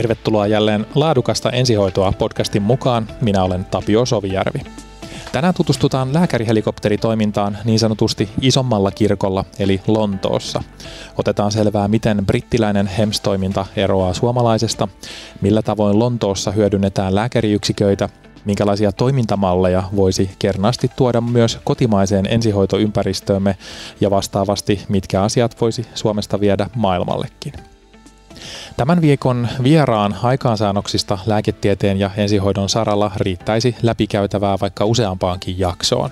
Tervetuloa jälleen Laadukasta ensihoitoa podcastin mukaan. Minä olen Tapio Sovijärvi. Tänään tutustutaan lääkärihelikopteritoimintaan niin sanotusti isommalla kirkolla eli Lontoossa. Otetaan selvää, miten brittiläinen HEMS-toiminta eroaa suomalaisesta, millä tavoin Lontoossa hyödynnetään lääkäriyksiköitä, minkälaisia toimintamalleja voisi kernaasti tuoda myös kotimaiseen ensihoitoympäristöömme ja vastaavasti mitkä asiat voisi Suomesta viedä maailmallekin. Tämän viikon vieraan aikaansaannoksista lääketieteen ja ensihoidon saralla riittäisi läpikäytävää vaikka useampaankin jaksoon.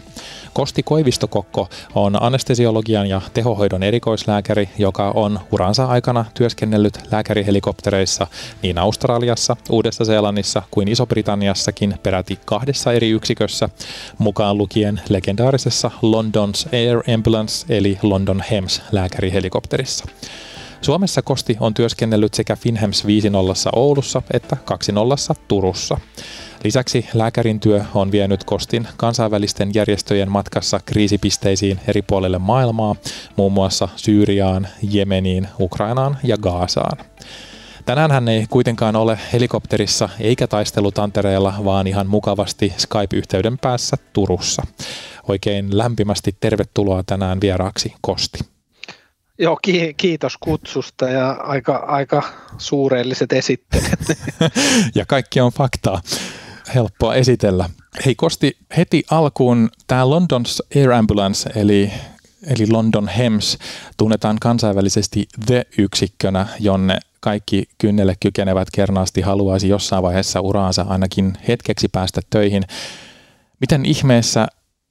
Kosti Koivistokokko on anestesiologian ja tehohoidon erikoislääkäri, joka on uransa aikana työskennellyt lääkärihelikoptereissa niin Australiassa, Uudessa-Seelannissa kuin Iso-Britanniassakin peräti kahdessa eri yksikössä, mukaan lukien legendaarisessa London's Air Ambulance eli London HEMS lääkärihelikopterissa. Suomessa Kosti on työskennellyt sekä Finhems 5.0 Oulussa että 2.0 Turussa. Lisäksi lääkärin työ on vienyt Kostin kansainvälisten järjestöjen matkassa kriisipisteisiin eri puolille maailmaa, muun muassa Syyriaan, Jemeniin, Ukrainaan ja Gaasaan. Tänään hän ei kuitenkaan ole helikopterissa eikä taistelutantereella, vaan ihan mukavasti Skype-yhteyden päässä Turussa. Oikein lämpimästi tervetuloa tänään vieraaksi Kosti. Joo, ki- kiitos kutsusta ja aika, aika suureelliset esittelyt. ja kaikki on faktaa. Helppoa esitellä. Hei Kosti, heti alkuun tämä London's Air Ambulance, eli, eli London HEMS, tunnetaan kansainvälisesti The-yksikkönä, jonne kaikki kynnelle kykenevät kernaasti haluaisi jossain vaiheessa uraansa ainakin hetkeksi päästä töihin. Miten ihmeessä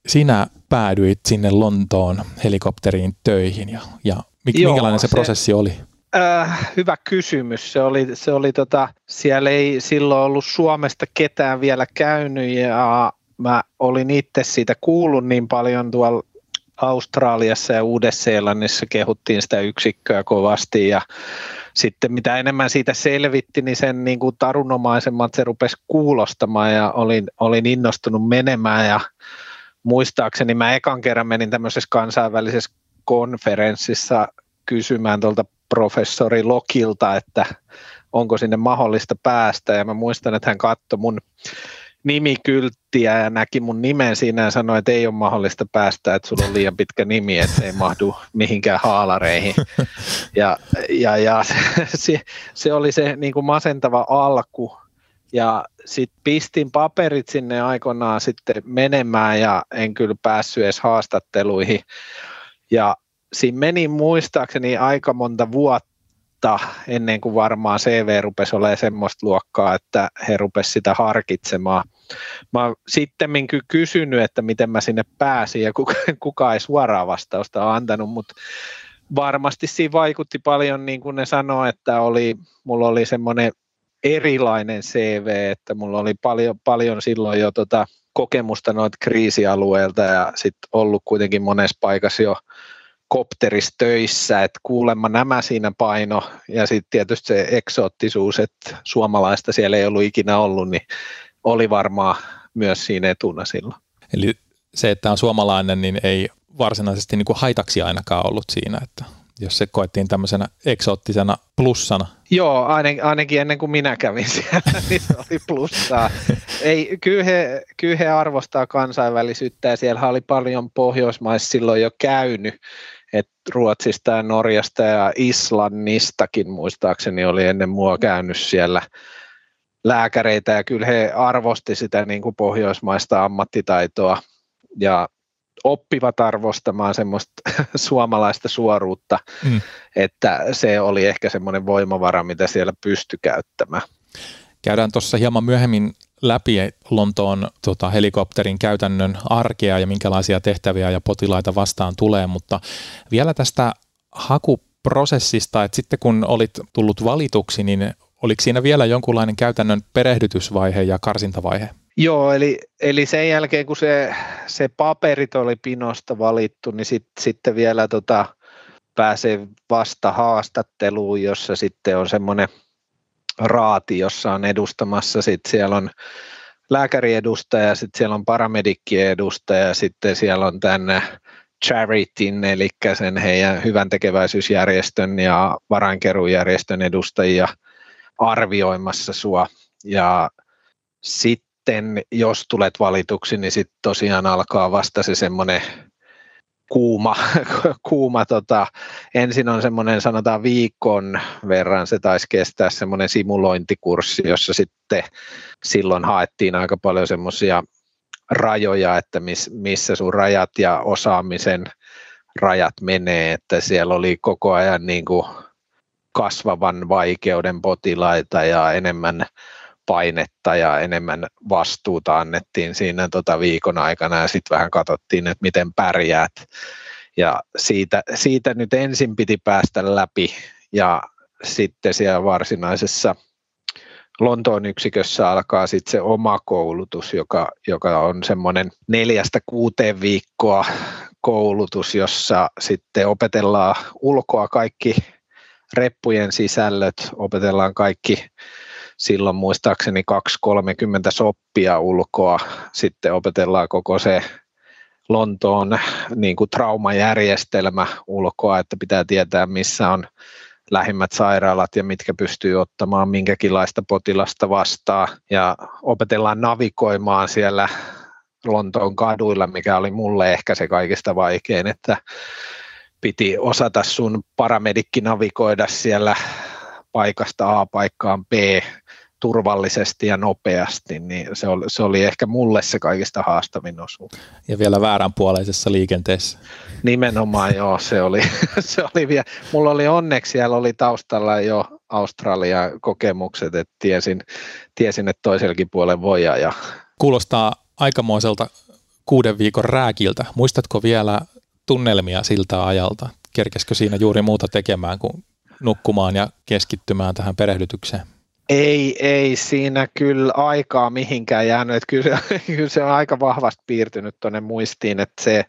sinä päädyit sinne Lontoon helikopteriin töihin ja, ja Mik, Joo, minkälainen se, se prosessi oli? Äh, hyvä kysymys. Se oli, se oli tota, siellä ei silloin ollut Suomesta ketään vielä käynyt ja mä olin itse siitä kuullut niin paljon tuolla Australiassa ja Uudessa-Seelannissa kehuttiin sitä yksikköä kovasti ja sitten mitä enemmän siitä selvitti, niin sen niin kuin tarunomaisemmat se rupesi kuulostamaan ja olin, olin innostunut menemään ja muistaakseni mä ekan kerran menin tämmöisessä kansainvälisessä konferenssissa kysymään tuolta professori Lokilta, että onko sinne mahdollista päästä. Ja mä muistan, että hän katsoi mun nimikylttiä ja näki mun nimen siinä ja sanoi, että ei ole mahdollista päästä, että sulla on liian pitkä nimi, että ei mahdu mihinkään haalareihin. Ja, ja, ja se, se oli se niin kuin masentava alku. Ja sitten pistin paperit sinne aikoinaan sitten menemään ja en kyllä päässyt edes haastatteluihin. Ja siinä meni muistaakseni aika monta vuotta ennen kuin varmaan CV rupesi olemaan semmoista luokkaa, että he rupesivat sitä harkitsemaan. Mä oon sitten kysynyt, että miten mä sinne pääsin ja kuka, kuka ei suoraa vastausta antanut, mutta varmasti siinä vaikutti paljon, niin kuin ne sanoi, että oli, mulla oli semmoinen erilainen CV, että mulla oli paljon, paljon silloin jo tota kokemusta noita kriisialueilta ja sitten ollut kuitenkin monessa paikassa jo kopterissa töissä, että kuulemma nämä siinä paino ja sitten tietysti se eksoottisuus, että suomalaista siellä ei ollut ikinä ollut, niin oli varmaan myös siinä etuna silloin. Eli se, että on suomalainen, niin ei varsinaisesti niin kuin haitaksi ainakaan ollut siinä, että jos se koettiin tämmöisenä eksoottisena plussana. Joo, ainakin ennen kuin minä kävin siellä, niin se oli plussaa. Ei, kyllä, he, kyllä he arvostaa kansainvälisyyttä ja siellä oli paljon pohjoismaissa silloin jo käynyt, että Ruotsista ja Norjasta ja Islannistakin muistaakseni oli ennen mua käynyt siellä lääkäreitä ja kyllä he arvosti sitä niin kuin pohjoismaista ammattitaitoa ja oppivat arvostamaan semmoista suomalaista suoruutta, mm. että se oli ehkä semmoinen voimavara, mitä siellä pystyi käyttämään. Käydään tuossa hieman myöhemmin läpi Lontoon tota, helikopterin käytännön arkea ja minkälaisia tehtäviä ja potilaita vastaan tulee, mutta vielä tästä hakuprosessista, että sitten kun olit tullut valituksi, niin oliko siinä vielä jonkunlainen käytännön perehdytysvaihe ja karsintavaihe? Joo, eli, eli sen jälkeen kun se, se paperit oli pinosta valittu, niin sit, sitten vielä tota, pääsee vasta haastatteluun, jossa sitten on semmoinen raati, jossa on edustamassa, sitten siellä on lääkäriedustaja, sitten siellä on paramedikkien edustaja, sitten siellä on tänne Charityn, eli sen heidän hyvän tekeväisyysjärjestön ja varainkeruujärjestön edustajia. arvioimassa sua. Ja sitten jos tulet valituksi, niin sitten tosiaan alkaa vasta se semmoinen kuuma, kuuma tota, ensin on semmoinen sanotaan viikon verran, se taisi kestää semmoinen simulointikurssi, jossa sitten silloin haettiin aika paljon semmoisia rajoja, että miss, missä sun rajat ja osaamisen rajat menee, että siellä oli koko ajan niin kuin kasvavan vaikeuden potilaita ja enemmän painetta ja enemmän vastuuta annettiin siinä tota viikon aikana ja sitten vähän katsottiin, että miten pärjäät. Ja siitä, siitä nyt ensin piti päästä läpi ja sitten siellä varsinaisessa Lontoon yksikössä alkaa sitten se oma koulutus, joka, joka on semmoinen neljästä kuuteen viikkoa koulutus, jossa sitten opetellaan ulkoa kaikki reppujen sisällöt, opetellaan kaikki silloin muistaakseni 2-30 soppia ulkoa, sitten opetellaan koko se Lontoon niin kuin traumajärjestelmä ulkoa, että pitää tietää missä on lähimmät sairaalat ja mitkä pystyy ottamaan minkäkinlaista potilasta vastaan. Ja opetellaan navigoimaan siellä Lontoon kaduilla, mikä oli mulle ehkä se kaikista vaikein, että piti osata sun paramedikki navigoida siellä paikasta A paikkaan B turvallisesti ja nopeasti, niin se oli, se oli ehkä mulle se kaikista haastavin osuus. Ja vielä vääränpuoleisessa liikenteessä. Nimenomaan joo, se oli, se oli vielä, mulla oli onneksi siellä oli taustalla jo Australian kokemukset, että tiesin, tiesin että toisellakin puolen voi ja Kuulostaa aikamoiselta kuuden viikon rääkiltä. Muistatko vielä tunnelmia siltä ajalta? Kerkeskö siinä juuri muuta tekemään kuin nukkumaan ja keskittymään tähän perehdytykseen? Ei, ei siinä kyllä aikaa mihinkään jäänyt. Että kyllä, se, kyllä se on aika vahvasti piirtynyt tuonne muistiin, että se,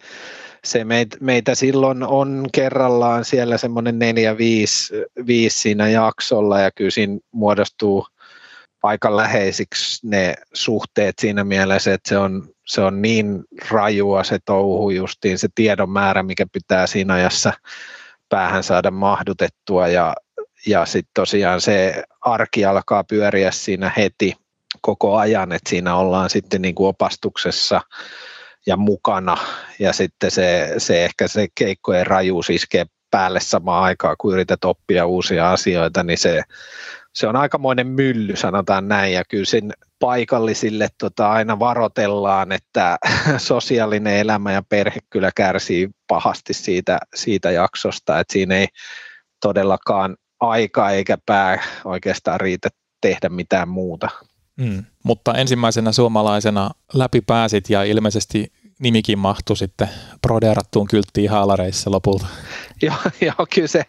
se meitä, meitä silloin on kerrallaan siellä semmoinen neljä, viisi, viisi siinä jaksolla ja kyllä siinä muodostuu aika läheisiksi ne suhteet siinä mielessä, että se on, se on niin rajua se touhu justiin, se tiedon määrä, mikä pitää siinä ajassa päähän saada mahdutettua ja, ja sitten tosiaan se arki alkaa pyöriä siinä heti koko ajan, että siinä ollaan sitten niin kuin opastuksessa ja mukana. Ja sitten se, se ehkä se keikkojen rajuus iskee päälle samaan aikaan, kun yrität oppia uusia asioita, niin se, se on aikamoinen mylly, sanotaan näin, ja kyllä sen paikallisille tota, aina varotellaan, että sosiaalinen elämä ja perhe kyllä kärsii pahasti siitä, siitä jaksosta, että siinä ei todellakaan aika eikä pää oikeastaan riitä tehdä mitään muuta. Mm, mutta ensimmäisenä suomalaisena läpi pääsit ja ilmeisesti nimikin mahtui sitten prodeerattuun kylttiin haalareissa lopulta. joo, joo, kyllä se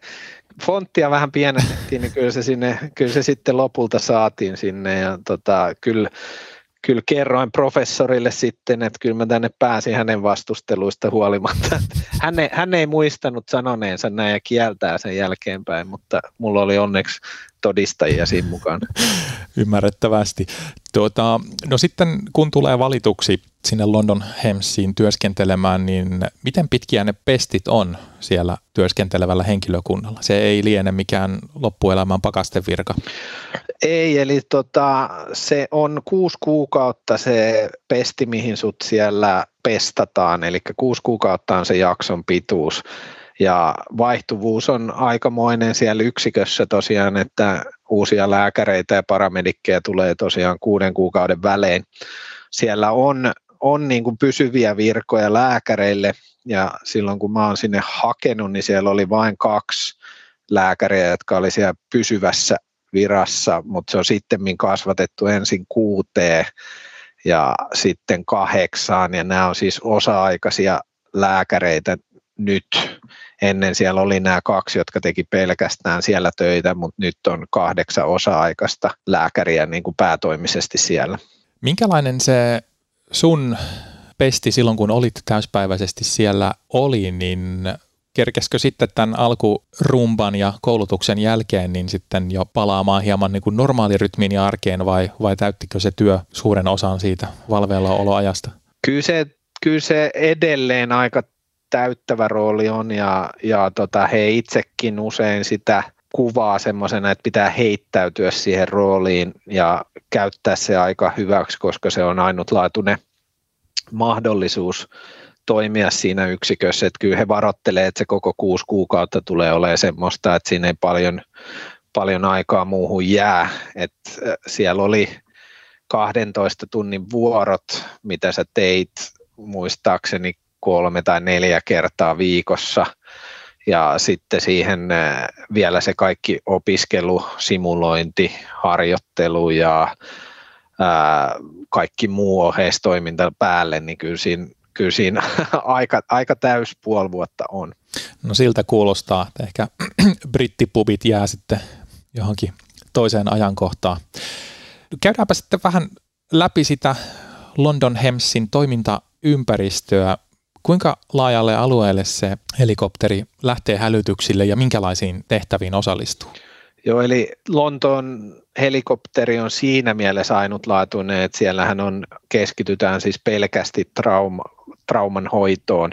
fonttia vähän pienennettiin, niin kyllä se, sinne, kyllä se sitten lopulta saatiin sinne ja tota, kyllä, kyllä kerroin professorille sitten, että kyllä mä tänne pääsin hänen vastusteluista huolimatta. Hän ei, hän ei muistanut sanoneensa näin ja kieltää sen jälkeenpäin, mutta mulla oli onneksi todistajia siinä mukaan. Ymmärrettävästi. Tuota, no sitten kun tulee valituksi sinne London Hemsiin työskentelemään, niin miten pitkiä ne pestit on siellä työskentelevällä henkilökunnalla? Se ei liene mikään loppuelämän pakastevirka. Ei, eli tota, se on kuusi kuukautta se pesti, mihin sut siellä pestataan, eli kuusi kuukautta on se jakson pituus. Ja vaihtuvuus on aikamoinen siellä yksikössä tosiaan, että uusia lääkäreitä ja paramedikkejä tulee tosiaan kuuden kuukauden välein. Siellä on, on niin kuin pysyviä virkoja lääkäreille ja silloin kun mä oon sinne hakenut, niin siellä oli vain kaksi lääkäriä, jotka oli siellä pysyvässä virassa, mutta se on sitten kasvatettu ensin kuuteen ja sitten kahdeksaan ja nämä on siis osa-aikaisia lääkäreitä nyt. Ennen siellä oli nämä kaksi, jotka teki pelkästään siellä töitä, mutta nyt on kahdeksan osa-aikaista lääkäriä niin kuin päätoimisesti siellä. Minkälainen se sun pesti silloin, kun olit täyspäiväisesti siellä oli, niin kerkeskö sitten tämän alkurumban ja koulutuksen jälkeen niin sitten jo palaamaan hieman niin kuin normaalirytmiin ja arkeen vai, vai täyttikö se työ suuren osan siitä valveilla oloajasta? Kyllä se, kyllä se edelleen aika täyttävä rooli on ja, ja tota, he itsekin usein sitä kuvaa semmoisena, että pitää heittäytyä siihen rooliin ja käyttää se aika hyväksi, koska se on ainutlaatuinen mahdollisuus toimia siinä yksikössä, että kyllä he varoittelee, että se koko kuusi kuukautta tulee olemaan semmoista, että siinä ei paljon, paljon aikaa muuhun jää, että siellä oli 12 tunnin vuorot, mitä sä teit muistaakseni kolme tai neljä kertaa viikossa ja sitten siihen vielä se kaikki opiskelu, simulointi, harjoittelu ja ää, kaikki muu oheistoiminta päälle, niin kyllä siinä kyllä siinä aika, aika täys puoli vuotta on. No siltä kuulostaa, että ehkä brittipubit jää sitten johonkin toiseen ajankohtaan. Käydäänpä sitten vähän läpi sitä London Hemsin toimintaympäristöä. Kuinka laajalle alueelle se helikopteri lähtee hälytyksille ja minkälaisiin tehtäviin osallistuu? Joo, eli Lontoon helikopteri on siinä mielessä ainutlaatuinen, että siellähän on, keskitytään siis pelkästi trauma, trauman hoitoon.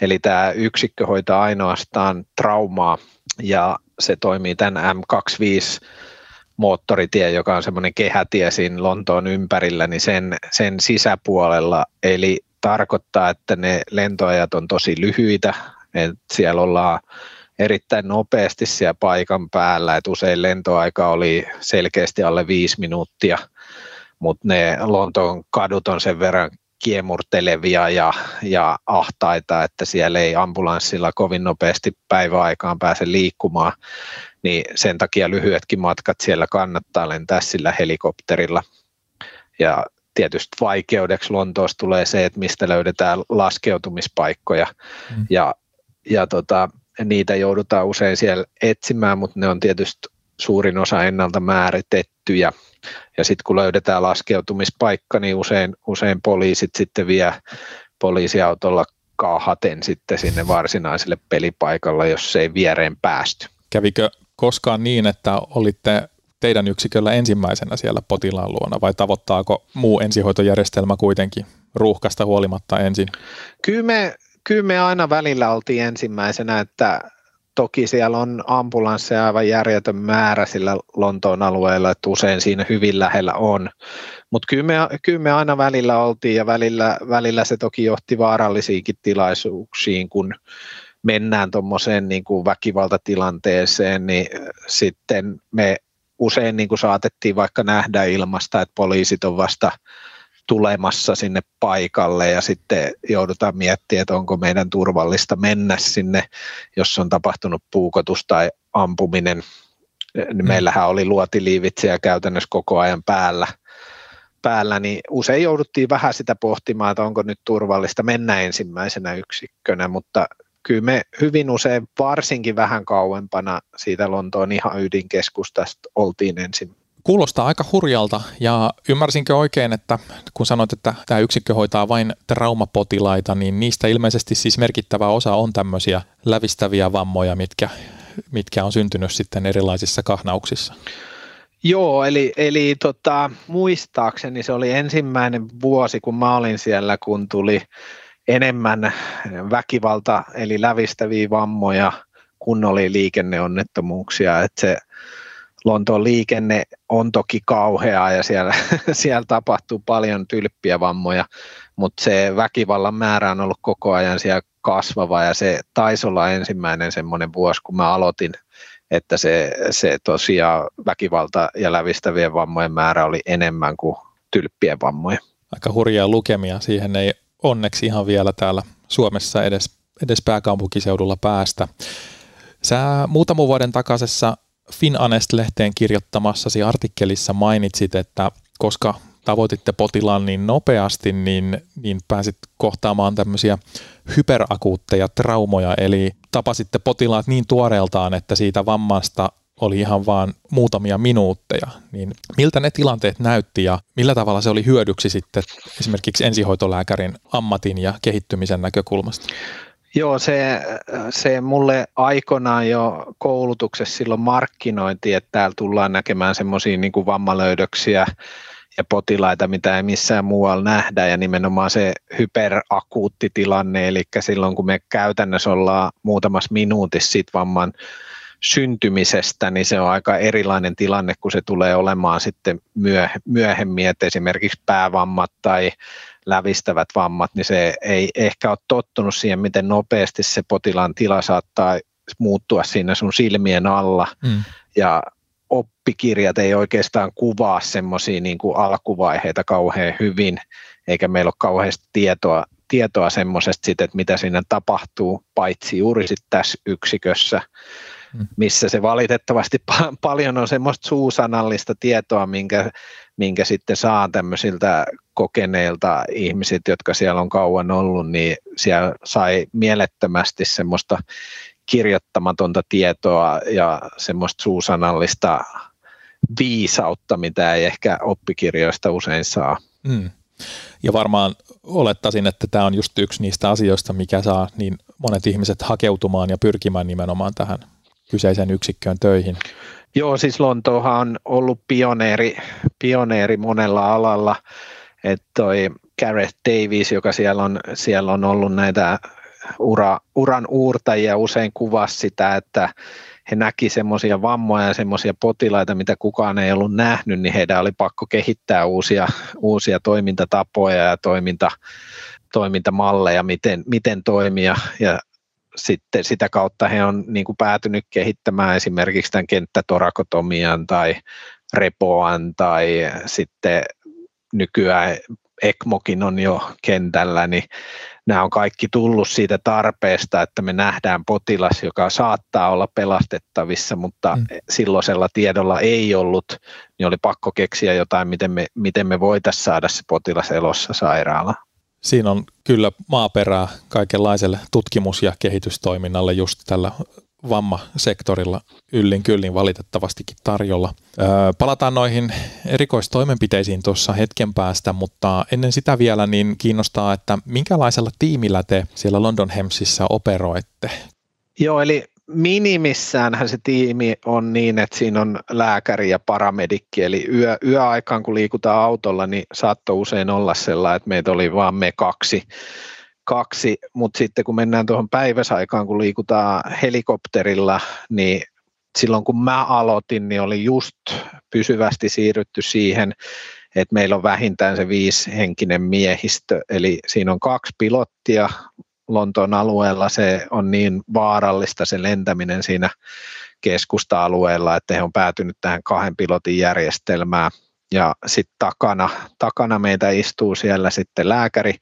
Eli tämä yksikkö hoitaa ainoastaan traumaa ja se toimii tämän M25 moottoritie, joka on semmoinen kehätie siinä Lontoon ympärillä, niin sen, sen sisäpuolella. Eli tarkoittaa, että ne lentoajat on tosi lyhyitä, että siellä ollaan erittäin nopeasti siellä paikan päällä, että usein lentoaika oli selkeästi alle viisi minuuttia, mutta ne Lontoon kadut on sen verran kiemurtelevia ja, ja ahtaita, että siellä ei ambulanssilla kovin nopeasti päiväaikaan pääse liikkumaan, niin sen takia lyhyetkin matkat siellä kannattaa lentää sillä helikopterilla. Ja tietysti vaikeudeksi Lontoossa tulee se, että mistä löydetään laskeutumispaikkoja mm. ja, ja tota, niitä joudutaan usein siellä etsimään, mutta ne on tietysti suurin osa ennalta määritettyjä ja sitten kun löydetään laskeutumispaikka, niin usein, usein poliisit sitten vie poliisiautolla kaahaten sitten sinne varsinaiselle pelipaikalla, jos ei viereen päästy. Kävikö koskaan niin, että olitte teidän yksiköllä ensimmäisenä siellä potilaan luona vai tavoittaako muu ensihoitojärjestelmä kuitenkin ruuhkasta huolimatta ensin? Kyllä me, kyllä me aina välillä oltiin ensimmäisenä, että Toki siellä on ambulansseja aivan järjetön määrä sillä Lontoon alueella, että usein siinä hyvin lähellä on. Mutta kyllä kyllä me aina välillä oltiin ja välillä, välillä se toki johti vaarallisiinkin tilaisuuksiin, kun mennään tuommoiseen niin väkivaltatilanteeseen, niin sitten me usein niin kuin saatettiin vaikka nähdä ilmasta, että poliisit on vasta tulemassa sinne paikalle ja sitten joudutaan miettimään, että onko meidän turvallista mennä sinne, jos on tapahtunut puukotus tai ampuminen. Mm. Meillähän oli luotiliivitsiä käytännössä koko ajan päällä, päällä, niin usein jouduttiin vähän sitä pohtimaan, että onko nyt turvallista mennä ensimmäisenä yksikkönä, mutta kyllä me hyvin usein varsinkin vähän kauempana siitä Lontoon ihan ydinkeskustasta oltiin ensin Kuulostaa aika hurjalta ja ymmärsinkö oikein, että kun sanoit, että tämä yksikkö hoitaa vain traumapotilaita, niin niistä ilmeisesti siis merkittävä osa on tämmöisiä lävistäviä vammoja, mitkä, mitkä on syntynyt sitten erilaisissa kahnauksissa. Joo, eli, eli tota, muistaakseni se oli ensimmäinen vuosi, kun mä olin siellä, kun tuli enemmän väkivalta, eli lävistäviä vammoja, kun oli liikenneonnettomuuksia. Että se Lontoon liikenne on toki kauheaa ja siellä, siellä tapahtuu paljon tylppiä vammoja, mutta se väkivallan määrä on ollut koko ajan siellä kasvava ja se taisi olla ensimmäinen semmoinen vuosi, kun mä aloitin, että se, se tosiaan väkivalta ja lävistävien vammojen määrä oli enemmän kuin tylppien vammoja. Aika hurjaa lukemia, siihen ei onneksi ihan vielä täällä Suomessa edes, edes pääkaupunkiseudulla päästä. Sä muutaman vuoden takaisessa FinAnest-lehteen kirjoittamassasi artikkelissa mainitsit, että koska tavoititte potilaan niin nopeasti, niin, niin pääsit kohtaamaan tämmöisiä hyperakuutteja traumoja, eli tapasitte potilaat niin tuoreeltaan, että siitä vammasta oli ihan vaan muutamia minuutteja. Niin miltä ne tilanteet näytti ja millä tavalla se oli hyödyksi sitten esimerkiksi ensihoitolääkärin ammatin ja kehittymisen näkökulmasta? Joo, se, se mulle aikanaan jo koulutuksessa silloin markkinointi, että täällä tullaan näkemään semmoisia niin vammalöydöksiä ja potilaita, mitä ei missään muualla nähdä, ja nimenomaan se hyperakuutti tilanne, eli silloin kun me käytännössä ollaan muutamassa minuutissa sit vamman syntymisestä, niin se on aika erilainen tilanne, kun se tulee olemaan sitten myöhemmin, että esimerkiksi päävammat tai lävistävät vammat, niin se ei ehkä ole tottunut siihen, miten nopeasti se potilaan tila saattaa muuttua siinä sun silmien alla. Mm. Ja oppikirjat ei oikeastaan kuvaa semmoisia niin alkuvaiheita kauhean hyvin, eikä meillä ole kauheasti tietoa, tietoa semmoisesta, että mitä siinä tapahtuu, paitsi juuri tässä yksikössä. Missä se valitettavasti pa- paljon on semmoista suusanallista tietoa, minkä, minkä sitten saa tämmöisiltä kokeneilta ihmisiltä, jotka siellä on kauan ollut, niin siellä sai mielettömästi semmoista kirjoittamatonta tietoa ja semmoista suusanallista viisautta, mitä ei ehkä oppikirjoista usein saa. Mm. Ja varmaan olettaisin, että tämä on just yksi niistä asioista, mikä saa niin monet ihmiset hakeutumaan ja pyrkimään nimenomaan tähän kyseiseen yksikköön töihin. Joo, siis Lontoohan on ollut pioneeri, pioneeri monella alalla, että toi Gareth Davies, joka siellä on, siellä on ollut näitä ura, uran uurtajia usein kuvasi sitä, että he näki semmoisia vammoja ja semmoisia potilaita, mitä kukaan ei ollut nähnyt, niin heidän oli pakko kehittää uusia, uusia toimintatapoja ja toiminta, toimintamalleja, miten, miten toimia. Ja sitten sitä kautta he on niin kuin päätynyt kehittämään esimerkiksi tämän kenttätorakotomian tai repoan tai sitten nykyään ECMOkin on jo kentällä, niin nämä on kaikki tullut siitä tarpeesta, että me nähdään potilas, joka saattaa olla pelastettavissa, mutta mm. silloisella tiedolla ei ollut, niin oli pakko keksiä jotain, miten me, miten me voitaisiin saada se potilas elossa sairaalaan. Siinä on kyllä maaperää kaikenlaiselle tutkimus- ja kehitystoiminnalle just tällä vammasektorilla yllin kyllin valitettavastikin tarjolla. Öö, palataan noihin erikoistoimenpiteisiin tuossa hetken päästä, mutta ennen sitä vielä niin kiinnostaa, että minkälaisella tiimillä te siellä London Hemsissä operoitte? Joo, eli minimissäänhän se tiimi on niin, että siinä on lääkäri ja paramedikki, eli yö, yöaikaan kun liikutaan autolla, niin saattoi usein olla sellainen, että meitä oli vain me kaksi kaksi, mutta sitten kun mennään tuohon päiväsaikaan, kun liikutaan helikopterilla, niin silloin kun mä aloitin, niin oli just pysyvästi siirrytty siihen, että meillä on vähintään se viisihenkinen miehistö, eli siinä on kaksi pilottia Lontoon alueella, se on niin vaarallista se lentäminen siinä keskusta-alueella, että he on päätynyt tähän kahden pilotin järjestelmään, ja sitten takana, takana meitä istuu siellä sitten lääkäri,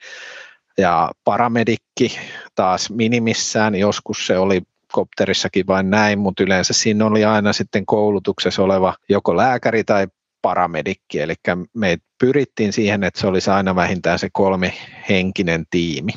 ja paramedikki taas minimissään, joskus se oli kopterissakin vain näin, mutta yleensä siinä oli aina sitten koulutuksessa oleva joko lääkäri tai paramedikki, eli me pyrittiin siihen, että se olisi aina vähintään se kolme henkinen tiimi.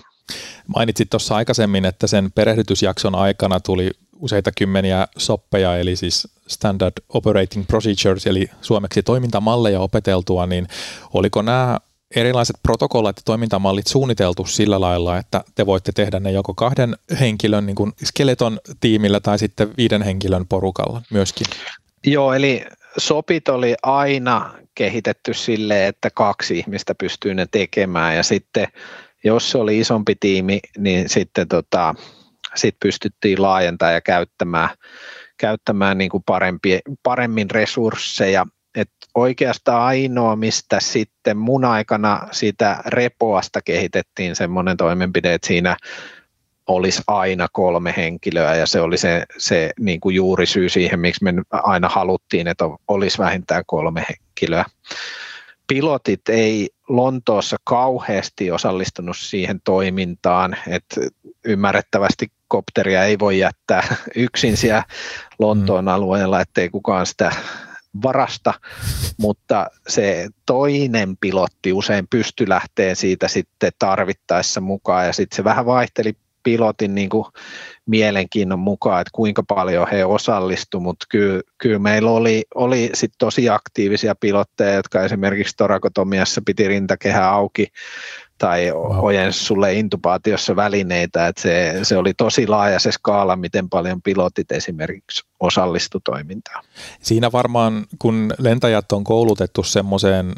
Mainitsit tuossa aikaisemmin, että sen perehdytysjakson aikana tuli useita kymmeniä soppeja, eli siis Standard Operating Procedures, eli suomeksi toimintamalleja opeteltua, niin oliko nämä erilaiset protokollat ja toimintamallit suunniteltu sillä lailla, että te voitte tehdä ne joko kahden henkilön niin kuin skeleton tiimillä tai sitten viiden henkilön porukalla myöskin? Joo, eli sopit oli aina kehitetty sille, että kaksi ihmistä pystyy ne tekemään ja sitten jos se oli isompi tiimi, niin sitten tota, sit pystyttiin laajentamaan ja käyttämään, käyttämään niin kuin parempi, paremmin resursseja et oikeastaan ainoa, mistä sitten mun aikana sitä repoasta kehitettiin semmoinen toimenpide, että siinä olisi aina kolme henkilöä ja se oli se, se niin kuin juuri syy siihen, miksi me aina haluttiin, että olisi vähintään kolme henkilöä. Pilotit ei Lontoossa kauheasti osallistunut siihen toimintaan, että ymmärrettävästi kopteria ei voi jättää yksin siellä Lontoon mm. alueella, ettei kukaan sitä varasta, mutta se toinen pilotti usein pystyi lähteä siitä sitten tarvittaessa mukaan ja sitten se vähän vaihteli pilotin niin kuin mielenkiinnon mukaan, että kuinka paljon he osallistuivat, mutta kyllä, kyllä meillä oli, oli sit tosi aktiivisia pilotteja, jotka esimerkiksi torakotomiassa piti rintakehä auki tai ojensi sulle intubaatiossa välineitä, että se, se oli tosi laaja se skaala, miten paljon pilotit esimerkiksi osallistu toimintaan. Siinä varmaan, kun lentäjät on koulutettu semmoiseen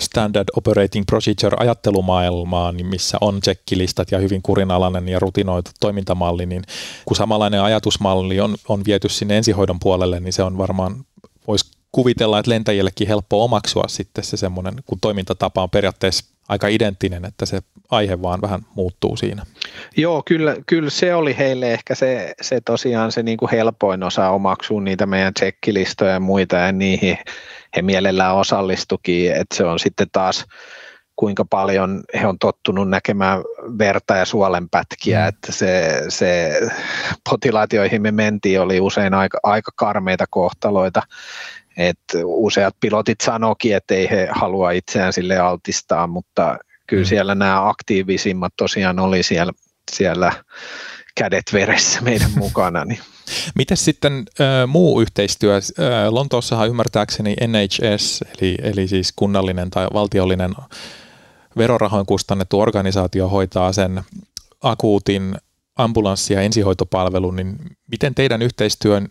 standard operating procedure ajattelumaailmaan, niin missä on tsekkilistat ja hyvin kurinalainen ja rutinoitu toimintamalli, niin kun samanlainen ajatusmalli on, on viety sinne ensihoidon puolelle, niin se on varmaan, voisi kuvitella, että lentäjillekin helppo omaksua sitten se semmoinen, kun toimintatapa on periaatteessa aika identtinen, että se aihe vaan vähän muuttuu siinä. Joo, kyllä, kyllä se oli heille ehkä se, se tosiaan se niin kuin helpoin osa omaksua niitä meidän tsekkilistoja ja muita ja niihin he mielellään osallistukin, että se on sitten taas kuinka paljon he on tottunut näkemään verta ja suolenpätkiä, mm. että se, se potilaat, joihin me mentiin, oli usein aika, aika karmeita kohtaloita, että useat pilotit sanokin, että ei he halua itseään sille altistaa, mutta kyllä mm. siellä nämä aktiivisimmat tosiaan oli siellä, siellä kädet veressä meidän mukana. Niin. Miten sitten äh, muu yhteistyö? Äh, Lontoossahan ymmärtääkseni NHS, eli, eli siis kunnallinen tai valtiollinen verorahoin kustannettu organisaatio hoitaa sen akuutin ambulanssi- ja ensihoitopalvelun, niin miten teidän yhteistyön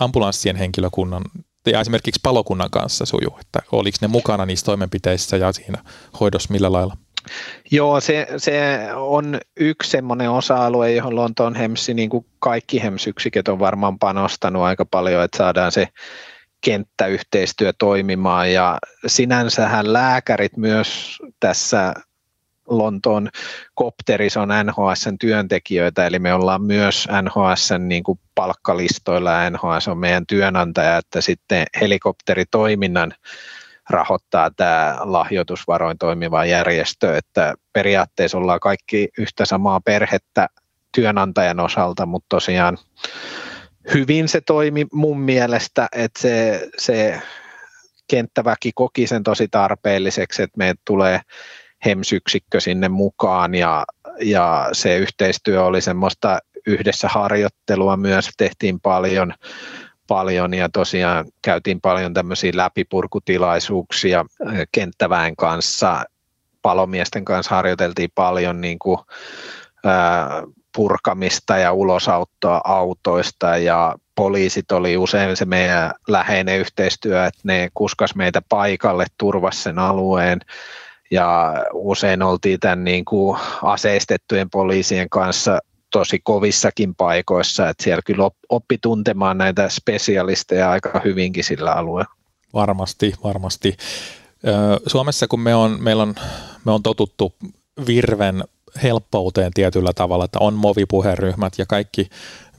ambulanssien henkilökunnan ja esimerkiksi palokunnan kanssa sujuu, että oliko ne mukana niissä toimenpiteissä ja siinä hoidossa millä lailla? Joo, se, se on yksi semmoinen osa-alue, johon Lontoon Hemsi, niin kuin kaikki Hems-yksiköt on varmaan panostanut aika paljon, että saadaan se kenttäyhteistyö toimimaan ja sinänsähän lääkärit myös tässä Lontoon Kopteris on NHSn työntekijöitä, eli me ollaan myös NHSn niin kuin palkkalistoilla. NHS on meidän työnantaja, että sitten helikopteritoiminnan rahoittaa tämä lahjoitusvaroin toimiva järjestö, että periaatteessa ollaan kaikki yhtä samaa perhettä työnantajan osalta, mutta tosiaan hyvin se toimi mun mielestä, että se, se kenttäväki koki sen tosi tarpeelliseksi, että meille tulee HEMS-yksikkö sinne mukaan ja, ja se yhteistyö oli semmoista yhdessä harjoittelua myös, tehtiin paljon, paljon ja tosiaan käytiin paljon tämmöisiä läpipurkutilaisuuksia kenttäväen kanssa, palomiesten kanssa harjoiteltiin paljon niin kuin, ää, purkamista ja ulosauttoa autoista ja poliisit oli usein se meidän läheinen yhteistyö, että ne kuskas meitä paikalle, turvas sen alueen ja usein oltiin tämän niin kuin aseistettujen poliisien kanssa tosi kovissakin paikoissa, että siellä kyllä oppi tuntemaan näitä spesialisteja aika hyvinkin sillä alueella. Varmasti, varmasti. Suomessa kun me on, meillä on, me on totuttu virven helppouteen tietyllä tavalla, että on movipuheryhmät ja kaikki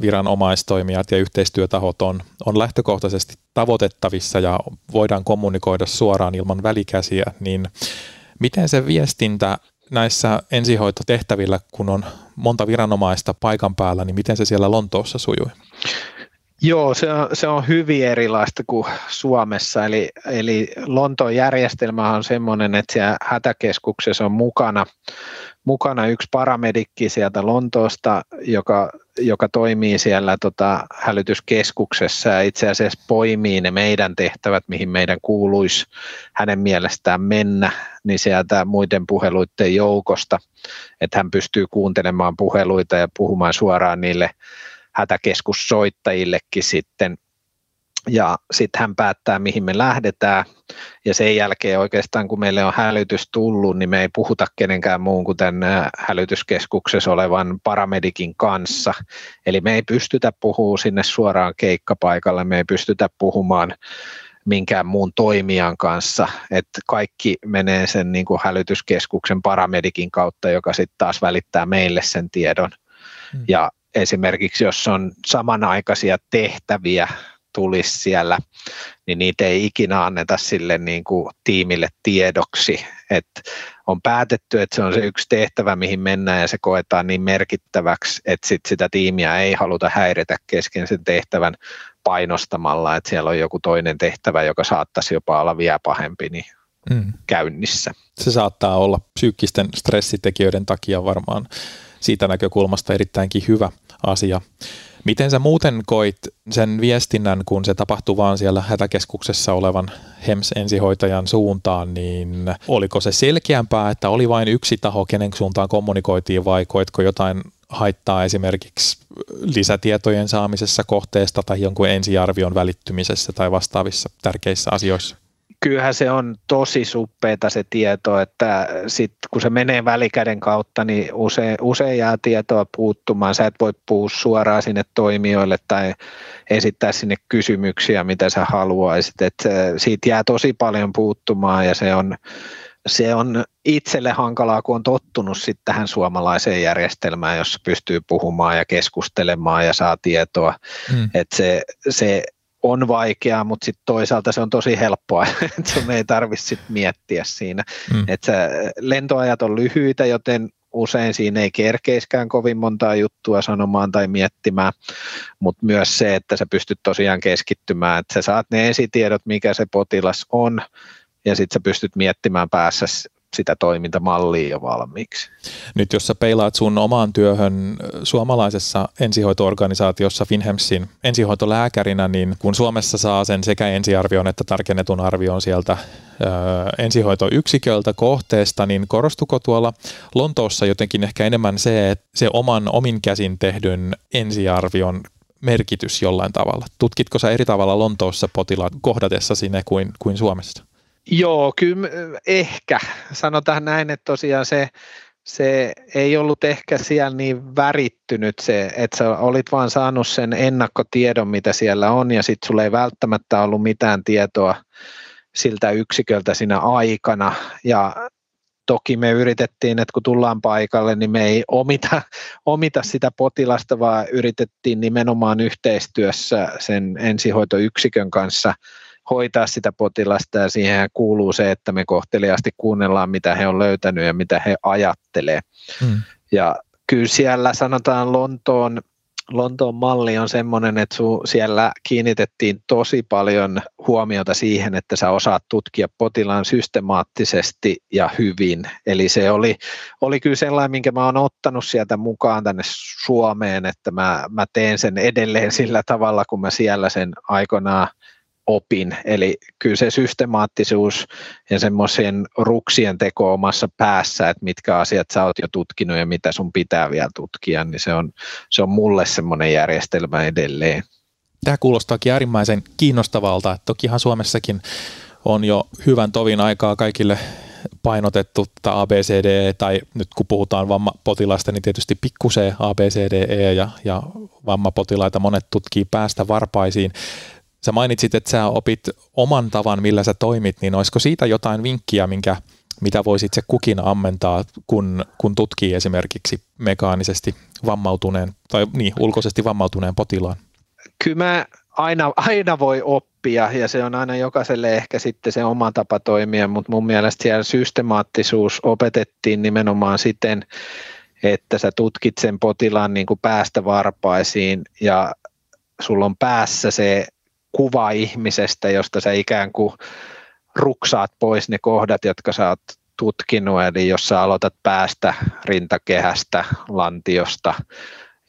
viranomaistoimijat ja yhteistyötahot on, on lähtökohtaisesti tavoitettavissa ja voidaan kommunikoida suoraan ilman välikäsiä, niin miten se viestintä näissä ensihoitotehtävillä, kun on monta viranomaista paikan päällä, niin miten se siellä Lontoossa sujui? Joo, se on, se on hyvin erilaista kuin Suomessa. Eli, eli Lontoon järjestelmä on sellainen, että siellä hätäkeskuksessa on mukana, mukana yksi paramedikki sieltä Lontoosta, joka, joka toimii siellä tota, hälytyskeskuksessa ja itse asiassa poimii ne meidän tehtävät, mihin meidän kuuluisi hänen mielestään mennä, niin sieltä muiden puheluiden joukosta, että hän pystyy kuuntelemaan puheluita ja puhumaan suoraan niille hätäkeskussoittajillekin sitten ja sitten hän päättää, mihin me lähdetään, ja sen jälkeen oikeastaan, kun meille on hälytys tullut, niin me ei puhuta kenenkään muun kuin tämän hälytyskeskuksessa olevan paramedikin kanssa, eli me ei pystytä puhumaan sinne suoraan keikkapaikalle, me ei pystytä puhumaan minkään muun toimijan kanssa, että kaikki menee sen niin kuin hälytyskeskuksen paramedikin kautta, joka sitten taas välittää meille sen tiedon, hmm. ja esimerkiksi jos on samanaikaisia tehtäviä tulisi siellä, niin niitä ei ikinä anneta sille niin kuin tiimille tiedoksi. Et on päätetty, että se on se yksi tehtävä, mihin mennään ja se koetaan niin merkittäväksi, että sit sitä tiimiä ei haluta häiritä kesken sen tehtävän painostamalla, että siellä on joku toinen tehtävä, joka saattaisi jopa olla vielä pahempi, niin mm. käynnissä. Se saattaa olla psyykkisten stressitekijöiden takia varmaan siitä näkökulmasta erittäinkin hyvä asia. Miten sä muuten koit sen viestinnän, kun se tapahtui vaan siellä hätäkeskuksessa olevan HEMS-ensihoitajan suuntaan, niin oliko se selkeämpää, että oli vain yksi taho, kenen suuntaan kommunikoitiin vai koitko jotain haittaa esimerkiksi lisätietojen saamisessa kohteesta tai jonkun ensiarvion välittymisessä tai vastaavissa tärkeissä asioissa? Kyllähän se on tosi suppeita se tieto, että sit kun se menee välikäden kautta, niin usein, usein jää tietoa puuttumaan. Sä et voi puhua suoraan sinne toimijoille tai esittää sinne kysymyksiä, mitä sä haluaisit. Et siitä jää tosi paljon puuttumaan ja se on, se on itselle hankalaa, kun on tottunut sitten tähän suomalaiseen järjestelmään, jossa pystyy puhumaan ja keskustelemaan ja saa tietoa. Hmm. että se, se on vaikeaa, mutta sitten toisaalta se on tosi helppoa, että sun ei tarvitse sit miettiä siinä. Mm. Että lentoajat on lyhyitä, joten usein siinä ei kerkeiskään kovin montaa juttua sanomaan tai miettimään, mutta myös se, että sä pystyt tosiaan keskittymään, että sä saat ne esitiedot, mikä se potilas on, ja sitten sä pystyt miettimään päässä sitä toimintamallia jo valmiiksi. Nyt jos sä peilaat sun omaan työhön suomalaisessa ensihoitoorganisaatiossa Finhemsin ensihoitolääkärinä, niin kun Suomessa saa sen sekä ensiarvion että tarkennetun arvion sieltä ö, ensihoitoyksiköltä kohteesta, niin korostuko tuolla Lontoossa jotenkin ehkä enemmän se, että se oman omin käsin tehdyn ensiarvion merkitys jollain tavalla? Tutkitko sä eri tavalla Lontoossa potilaat kohdatessa sinne kuin, kuin Suomessa? Joo, kyllä ehkä. Sanotaan näin, että tosiaan se, se ei ollut ehkä siellä niin värittynyt se, että sä olit vaan saanut sen ennakkotiedon, mitä siellä on, ja sitten sulla ei välttämättä ollut mitään tietoa siltä yksiköltä siinä aikana, ja toki me yritettiin, että kun tullaan paikalle, niin me ei omita, omita sitä potilasta, vaan yritettiin nimenomaan yhteistyössä sen ensihoitoyksikön kanssa – hoitaa sitä potilasta ja siihen kuuluu se, että me kohteliaasti kuunnellaan, mitä he on löytänyt ja mitä he ajattelee. Hmm. Ja kyllä siellä sanotaan Lontoon, Lontoon malli on semmoinen, että su, siellä kiinnitettiin tosi paljon huomiota siihen, että sä osaat tutkia potilaan systemaattisesti ja hyvin. Eli se oli, oli kyllä sellainen, minkä mä oon ottanut sieltä mukaan tänne Suomeen, että mä, mä teen sen edelleen sillä tavalla, kun mä siellä sen aikoinaan opin. Eli kyllä se systemaattisuus ja semmoisen ruksien teko omassa päässä, että mitkä asiat sä oot jo tutkinut ja mitä sun pitää vielä tutkia, niin se on, se on mulle semmoinen järjestelmä edelleen. Tämä kuulostaakin äärimmäisen kiinnostavalta. Tokihan Suomessakin on jo hyvän tovin aikaa kaikille painotettu tai ABCD, tai nyt kun puhutaan vammapotilaista, niin tietysti pikku ABCDE ja, ja vammapotilaita monet tutkii päästä varpaisiin. Sä mainitsit, että sä opit oman tavan, millä sä toimit, niin olisiko siitä jotain vinkkiä, minkä, mitä voisit se kukin ammentaa, kun, kun tutkii esimerkiksi mekaanisesti vammautuneen tai niin, ulkoisesti vammautuneen potilaan? Kyllä mä aina, aina voi oppia ja se on aina jokaiselle ehkä sitten se oma tapa toimia, mutta mun mielestä siellä systemaattisuus opetettiin nimenomaan siten, että sä tutkit sen potilaan niin kuin päästä varpaisiin ja sulla on päässä se kuva ihmisestä, josta sä ikään kuin ruksaat pois ne kohdat, jotka sä oot tutkinut, eli jos sä aloitat päästä rintakehästä, lantiosta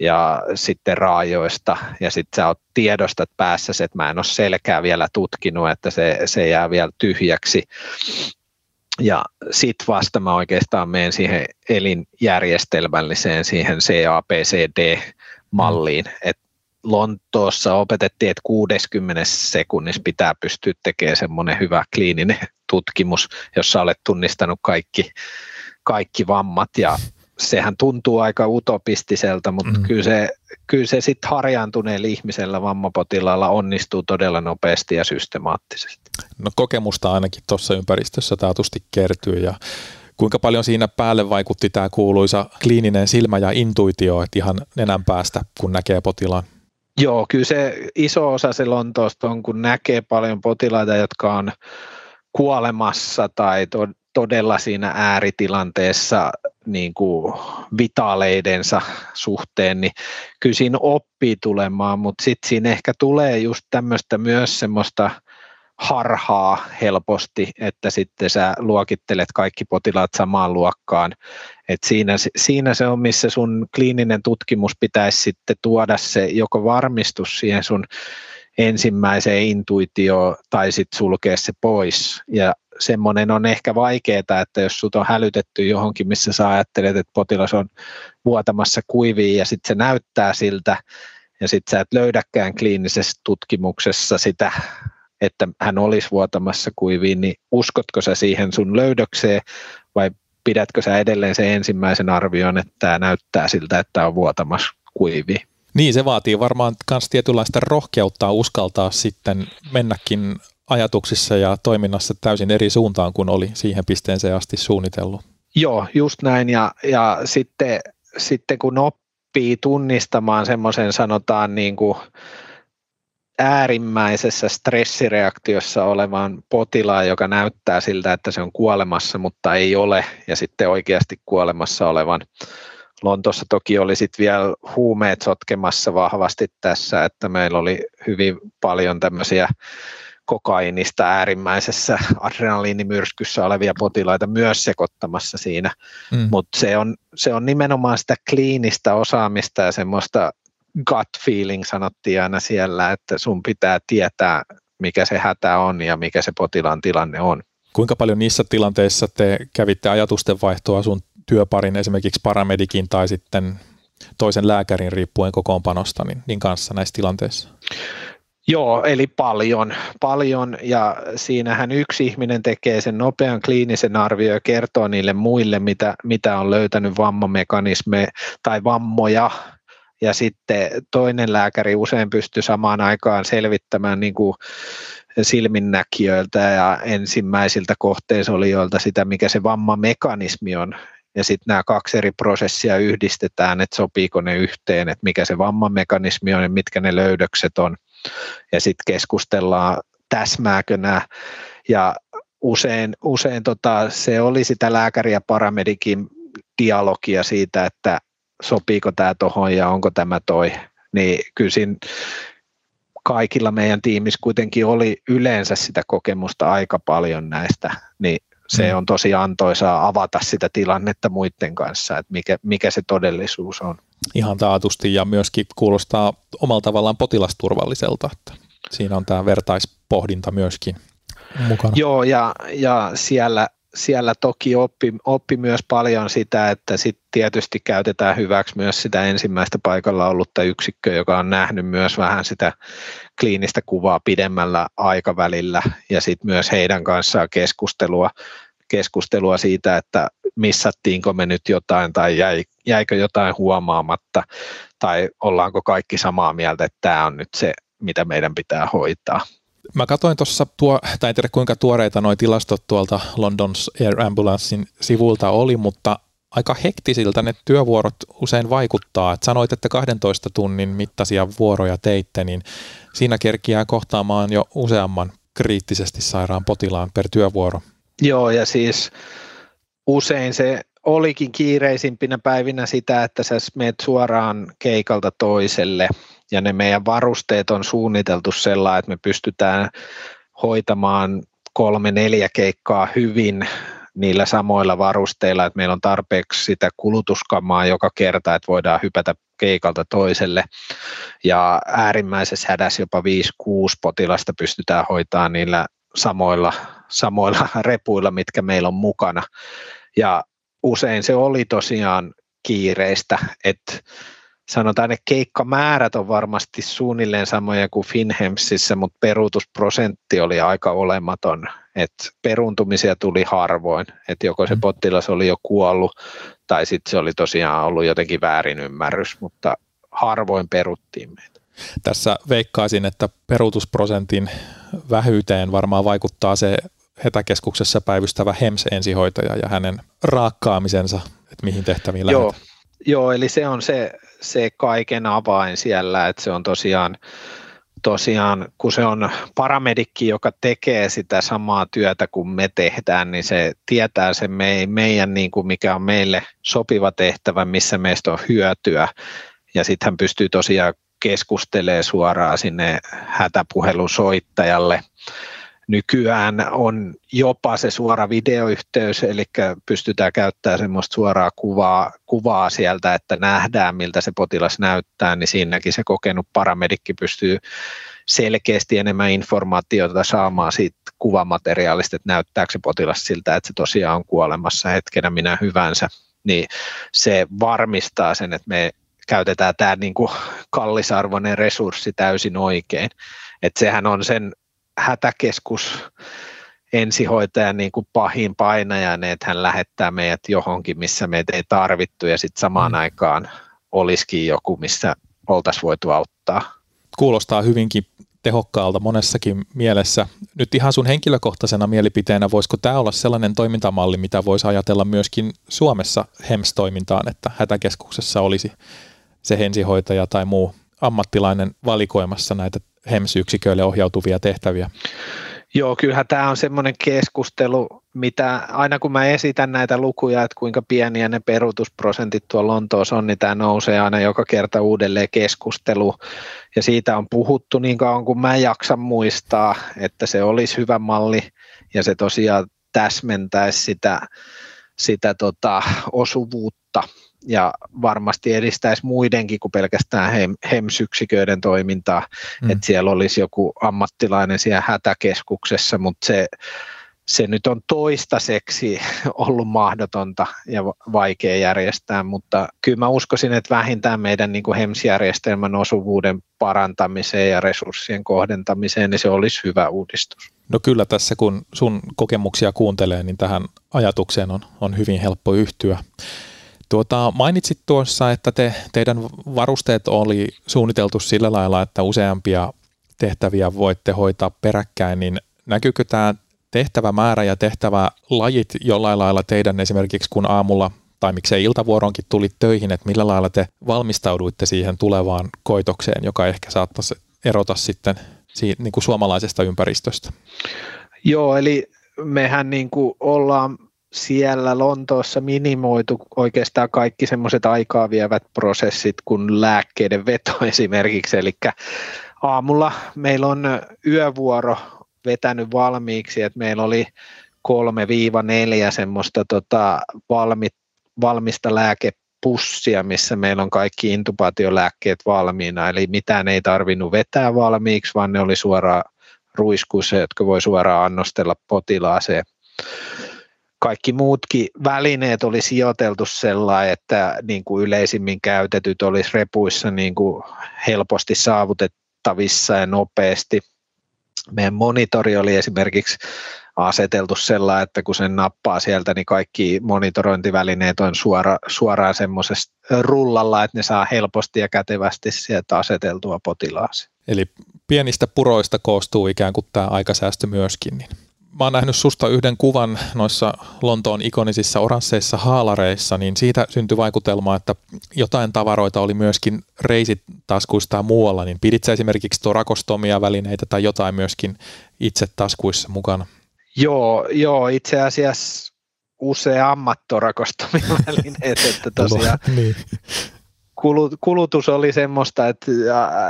ja sitten raajoista ja sitten sä oot tiedostat päässä, että mä en ole selkää vielä tutkinut, että se, se jää vielä tyhjäksi. Ja sitten vasta mä oikeastaan menen siihen elinjärjestelmälliseen, siihen CAPCD-malliin, että Lontoossa opetettiin, että 60 sekunnissa pitää pystyä tekemään semmoinen hyvä kliininen tutkimus, jossa olet tunnistanut kaikki, kaikki vammat ja sehän tuntuu aika utopistiselta, mutta mm. kyllä se, kyllä se sitten harjaantuneella ihmisellä vammapotilaalla onnistuu todella nopeasti ja systemaattisesti. No kokemusta ainakin tuossa ympäristössä taatusti kertyy ja kuinka paljon siinä päälle vaikutti tämä kuuluisa kliininen silmä ja intuitio, että ihan nenän päästä kun näkee potilaan? Joo, kyllä se iso osa se Lontoosta on, kun näkee paljon potilaita, jotka on kuolemassa tai to, todella siinä ääritilanteessa niin kuin vitaaleidensa suhteen, niin kyllä siinä oppii tulemaan, mutta sitten siinä ehkä tulee just tämmöistä myös semmoista harhaa helposti, että sitten sä luokittelet kaikki potilaat samaan luokkaan. Et siinä, siinä se on, missä sun kliininen tutkimus pitäisi sitten tuoda se joko varmistus siihen sun ensimmäiseen intuitio tai sitten sulkea se pois. Ja semmoinen on ehkä vaikeaa, että jos sut on hälytetty johonkin, missä sä ajattelet, että potilas on vuotamassa kuiviin ja sitten se näyttää siltä, ja sitten sä et löydäkään kliinisessä tutkimuksessa sitä, että hän olisi vuotamassa kuiviin, niin uskotko sä siihen sun löydökseen vai pidätkö sä edelleen sen ensimmäisen arvion, että tämä näyttää siltä, että on vuotamassa kuiviin? Niin, se vaatii varmaan myös tietynlaista rohkeutta uskaltaa sitten mennäkin ajatuksissa ja toiminnassa täysin eri suuntaan kuin oli siihen pisteeseen asti suunnitellut. Joo, just näin. Ja, ja sitten, sitten kun oppii tunnistamaan semmoisen sanotaan niin kuin äärimmäisessä stressireaktiossa olevan potilaan, joka näyttää siltä, että se on kuolemassa, mutta ei ole, ja sitten oikeasti kuolemassa olevan. Lontossa toki oli sitten vielä huumeet sotkemassa vahvasti tässä, että meillä oli hyvin paljon tämmöisiä kokainista äärimmäisessä adrenaliinimyrskyssä olevia potilaita myös sekoittamassa siinä, mm. mutta se on, se on nimenomaan sitä kliinistä osaamista ja semmoista gut feeling sanottiin aina siellä, että sun pitää tietää, mikä se hätä on ja mikä se potilaan tilanne on. Kuinka paljon niissä tilanteissa te kävitte ajatusten vaihtoa sun työparin esimerkiksi paramedikin tai sitten toisen lääkärin riippuen kokoonpanosta niin, niin kanssa näissä tilanteissa? Joo, eli paljon, paljon ja siinähän yksi ihminen tekee sen nopean kliinisen arvio ja kertoo niille muille, mitä, mitä on löytänyt vammamekanismeja tai vammoja ja sitten toinen lääkäri usein pystyy samaan aikaan selvittämään niin kuin silminnäkijöiltä ja ensimmäisiltä kohteisolijoilta sitä, mikä se vammamekanismi on. Ja sitten nämä kaksi eri prosessia yhdistetään, että sopiiko ne yhteen, että mikä se vammamekanismi on ja mitkä ne löydökset on. Ja sitten keskustellaan, täsmääkö nämä. Ja usein, usein tota, se oli sitä lääkäri ja paramedikin dialogia siitä, että sopiiko tämä tuohon ja onko tämä toi, niin kyllä siinä kaikilla meidän tiimissä kuitenkin oli yleensä sitä kokemusta aika paljon näistä, niin se mm. on tosi antoisaa avata sitä tilannetta muiden kanssa, että mikä, mikä se todellisuus on. Ihan taatusti ja myöskin kuulostaa omalla tavallaan potilasturvalliselta, että siinä on tämä vertaispohdinta myöskin mukana. Joo, ja, ja siellä siellä toki oppi, oppi myös paljon sitä, että sit tietysti käytetään hyväksi myös sitä ensimmäistä paikalla ollutta yksikköä, joka on nähnyt myös vähän sitä kliinistä kuvaa pidemmällä aikavälillä ja sitten myös heidän kanssaan keskustelua, keskustelua siitä, että missattiinko me nyt jotain tai jäi, jäikö jotain huomaamatta tai ollaanko kaikki samaa mieltä, että tämä on nyt se, mitä meidän pitää hoitaa. Mä katsoin tuossa, tuo, tai en tiedä kuinka tuoreita nuo tilastot tuolta London's Air Ambulancein sivulta oli, mutta aika hektisiltä ne työvuorot usein vaikuttaa. Et sanoit, että 12 tunnin mittaisia vuoroja teitte, niin siinä kerkiää kohtaamaan jo useamman kriittisesti sairaan potilaan per työvuoro. Joo, ja siis usein se olikin kiireisimpinä päivinä sitä, että sä menet suoraan keikalta toiselle ja ne meidän varusteet on suunniteltu sellainen, että me pystytään hoitamaan kolme, neljä keikkaa hyvin niillä samoilla varusteilla, että meillä on tarpeeksi sitä kulutuskamaa joka kerta, että voidaan hypätä keikalta toiselle. Ja äärimmäisessä hädässä jopa 5-6 potilasta pystytään hoitamaan niillä samoilla, samoilla repuilla, mitkä meillä on mukana. Ja usein se oli tosiaan kiireistä, että sanotaan, että keikkamäärät on varmasti suunnilleen samoja kuin Finhemsissä, mutta peruutusprosentti oli aika olematon. Et peruuntumisia tuli harvoin, että joko se mm. potilas oli jo kuollut tai sitten se oli tosiaan ollut jotenkin väärinymmärrys, mutta harvoin peruttiin meitä. Tässä veikkaisin, että peruutusprosentin vähyyteen varmaan vaikuttaa se hätäkeskuksessa päivystävä HEMS-ensihoitaja ja hänen raakkaamisensa, että mihin tehtäviin Joo. lähdetään. Joo, eli se on se, se kaiken avain siellä, että se on tosiaan, tosiaan, kun se on paramedikki, joka tekee sitä samaa työtä kuin me tehdään, niin se tietää se me, meidän, niin kuin mikä on meille sopiva tehtävä, missä meistä on hyötyä, ja sitten hän pystyy tosiaan keskustelemaan suoraan sinne hätäpuhelun soittajalle, nykyään on jopa se suora videoyhteys, eli pystytään käyttämään semmoista suoraa kuvaa, kuvaa sieltä, että nähdään miltä se potilas näyttää, niin siinäkin se kokenut paramedikki pystyy selkeästi enemmän informaatiota saamaan siitä kuvamateriaalista, että näyttääkö se potilas siltä, että se tosiaan on kuolemassa hetkenä minä hyvänsä, niin se varmistaa sen, että me käytetään tämä niin kuin kallisarvoinen resurssi täysin oikein. Että sehän on sen hätäkeskus ensihoitajan niin kuin pahin painajan, että hän lähettää meidät johonkin, missä meitä ei tarvittu ja sitten samaan mm. aikaan olisikin joku, missä oltaisiin voitu auttaa. Kuulostaa hyvinkin tehokkaalta monessakin mielessä. Nyt ihan sun henkilökohtaisena mielipiteenä, voisiko tämä olla sellainen toimintamalli, mitä voisi ajatella myöskin Suomessa HEMS-toimintaan, että hätäkeskuksessa olisi se ensihoitaja tai muu ammattilainen valikoimassa näitä HEMS-yksiköille ohjautuvia tehtäviä? Joo, kyllähän tämä on semmoinen keskustelu, mitä aina kun mä esitän näitä lukuja, että kuinka pieniä ne peruutusprosentit tuolla Lontoossa on, niin tämä nousee aina joka kerta uudelleen keskustelu. Ja siitä on puhuttu niin kauan kuin mä jaksan muistaa, että se olisi hyvä malli ja se tosiaan täsmentäisi sitä, sitä tota osuvuutta ja varmasti edistäisi muidenkin kuin pelkästään HEMS-yksiköiden toimintaa, mm. että siellä olisi joku ammattilainen siellä hätäkeskuksessa, mutta se, se nyt on toistaiseksi ollut mahdotonta ja vaikea järjestää, mutta kyllä mä uskoisin, että vähintään meidän niin kuin HEMS-järjestelmän osuvuuden parantamiseen ja resurssien kohdentamiseen, niin se olisi hyvä uudistus. No kyllä tässä, kun sun kokemuksia kuuntelee, niin tähän ajatukseen on, on hyvin helppo yhtyä. Tuota, mainitsit tuossa, että te, teidän varusteet oli suunniteltu sillä lailla, että useampia tehtäviä voitte hoitaa peräkkäin, niin näkyykö tämä tehtävämäärä ja tehtävälajit jollain lailla teidän esimerkiksi kun aamulla tai miksei iltavuoronkin tulit töihin, että millä lailla te valmistauduitte siihen tulevaan koitokseen, joka ehkä saattaisi erota sitten siitä, niin kuin suomalaisesta ympäristöstä? Joo, eli mehän niin kuin ollaan siellä Lontoossa minimoitu oikeastaan kaikki semmoiset aikaa vievät prosessit kuin lääkkeiden veto esimerkiksi, eli aamulla meillä on yövuoro vetänyt valmiiksi, että meillä oli 3-4 semmoista tota valmi, valmista lääkepussia, missä meillä on kaikki intubaatiolääkkeet valmiina, eli mitään ei tarvinnut vetää valmiiksi, vaan ne oli suoraan ruiskuissa, jotka voi suoraan annostella potilaaseen kaikki muutkin välineet oli sijoiteltu sellainen, että niin kuin yleisimmin käytetyt olisi repuissa niin kuin helposti saavutettavissa ja nopeasti. Meidän monitori oli esimerkiksi aseteltu sellainen, että kun sen nappaa sieltä, niin kaikki monitorointivälineet on suora, suoraan semmoisessa rullalla, että ne saa helposti ja kätevästi sieltä aseteltua potilaaseen. Eli pienistä puroista koostuu ikään kuin tämä aikasäästö myöskin. Niin mä oon nähnyt susta yhden kuvan noissa Lontoon ikonisissa oransseissa haalareissa, niin siitä syntyi vaikutelma, että jotain tavaroita oli myöskin reisitaskuista ja muualla, niin pidit sä esimerkiksi torakostomia välineitä tai jotain myöskin itse taskuissa mukana? Joo, joo itse asiassa useammat torakostomia välineet, että tosiaan niin. kulutus oli semmoista, että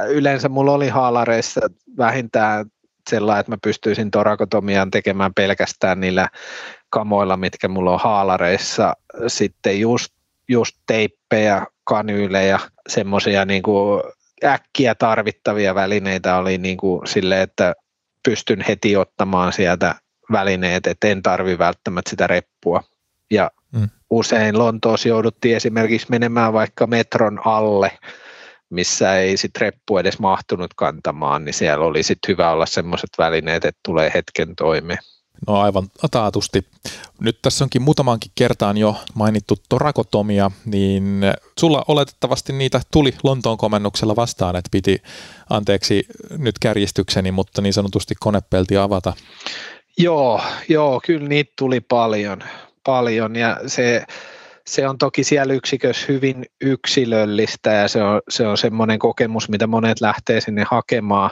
yleensä mulla oli haalareissa vähintään sellainen, että mä pystyisin torakotomiaan tekemään pelkästään niillä kamoilla, mitkä mulla on haalareissa. Sitten just, just teippejä, kanyylejä, semmoisia niin äkkiä tarvittavia välineitä oli niin kuin sille, että pystyn heti ottamaan sieltä välineet, että en tarvi välttämättä sitä reppua. Ja mm. usein Lontoossa jouduttiin esimerkiksi menemään vaikka metron alle missä ei sit reppu edes mahtunut kantamaan, niin siellä oli sit hyvä olla semmoiset välineet, että tulee hetken toimeen. No aivan taatusti. Nyt tässä onkin muutamankin kertaan jo mainittu torakotomia, niin sulla oletettavasti niitä tuli Lontoon komennuksella vastaan, että piti, anteeksi nyt kärjistykseni, mutta niin sanotusti konepelti avata. Joo, joo, kyllä niitä tuli paljon, paljon ja se, se on toki siellä yksikössä hyvin yksilöllistä ja se on, se on semmoinen kokemus, mitä monet lähtee sinne hakemaan.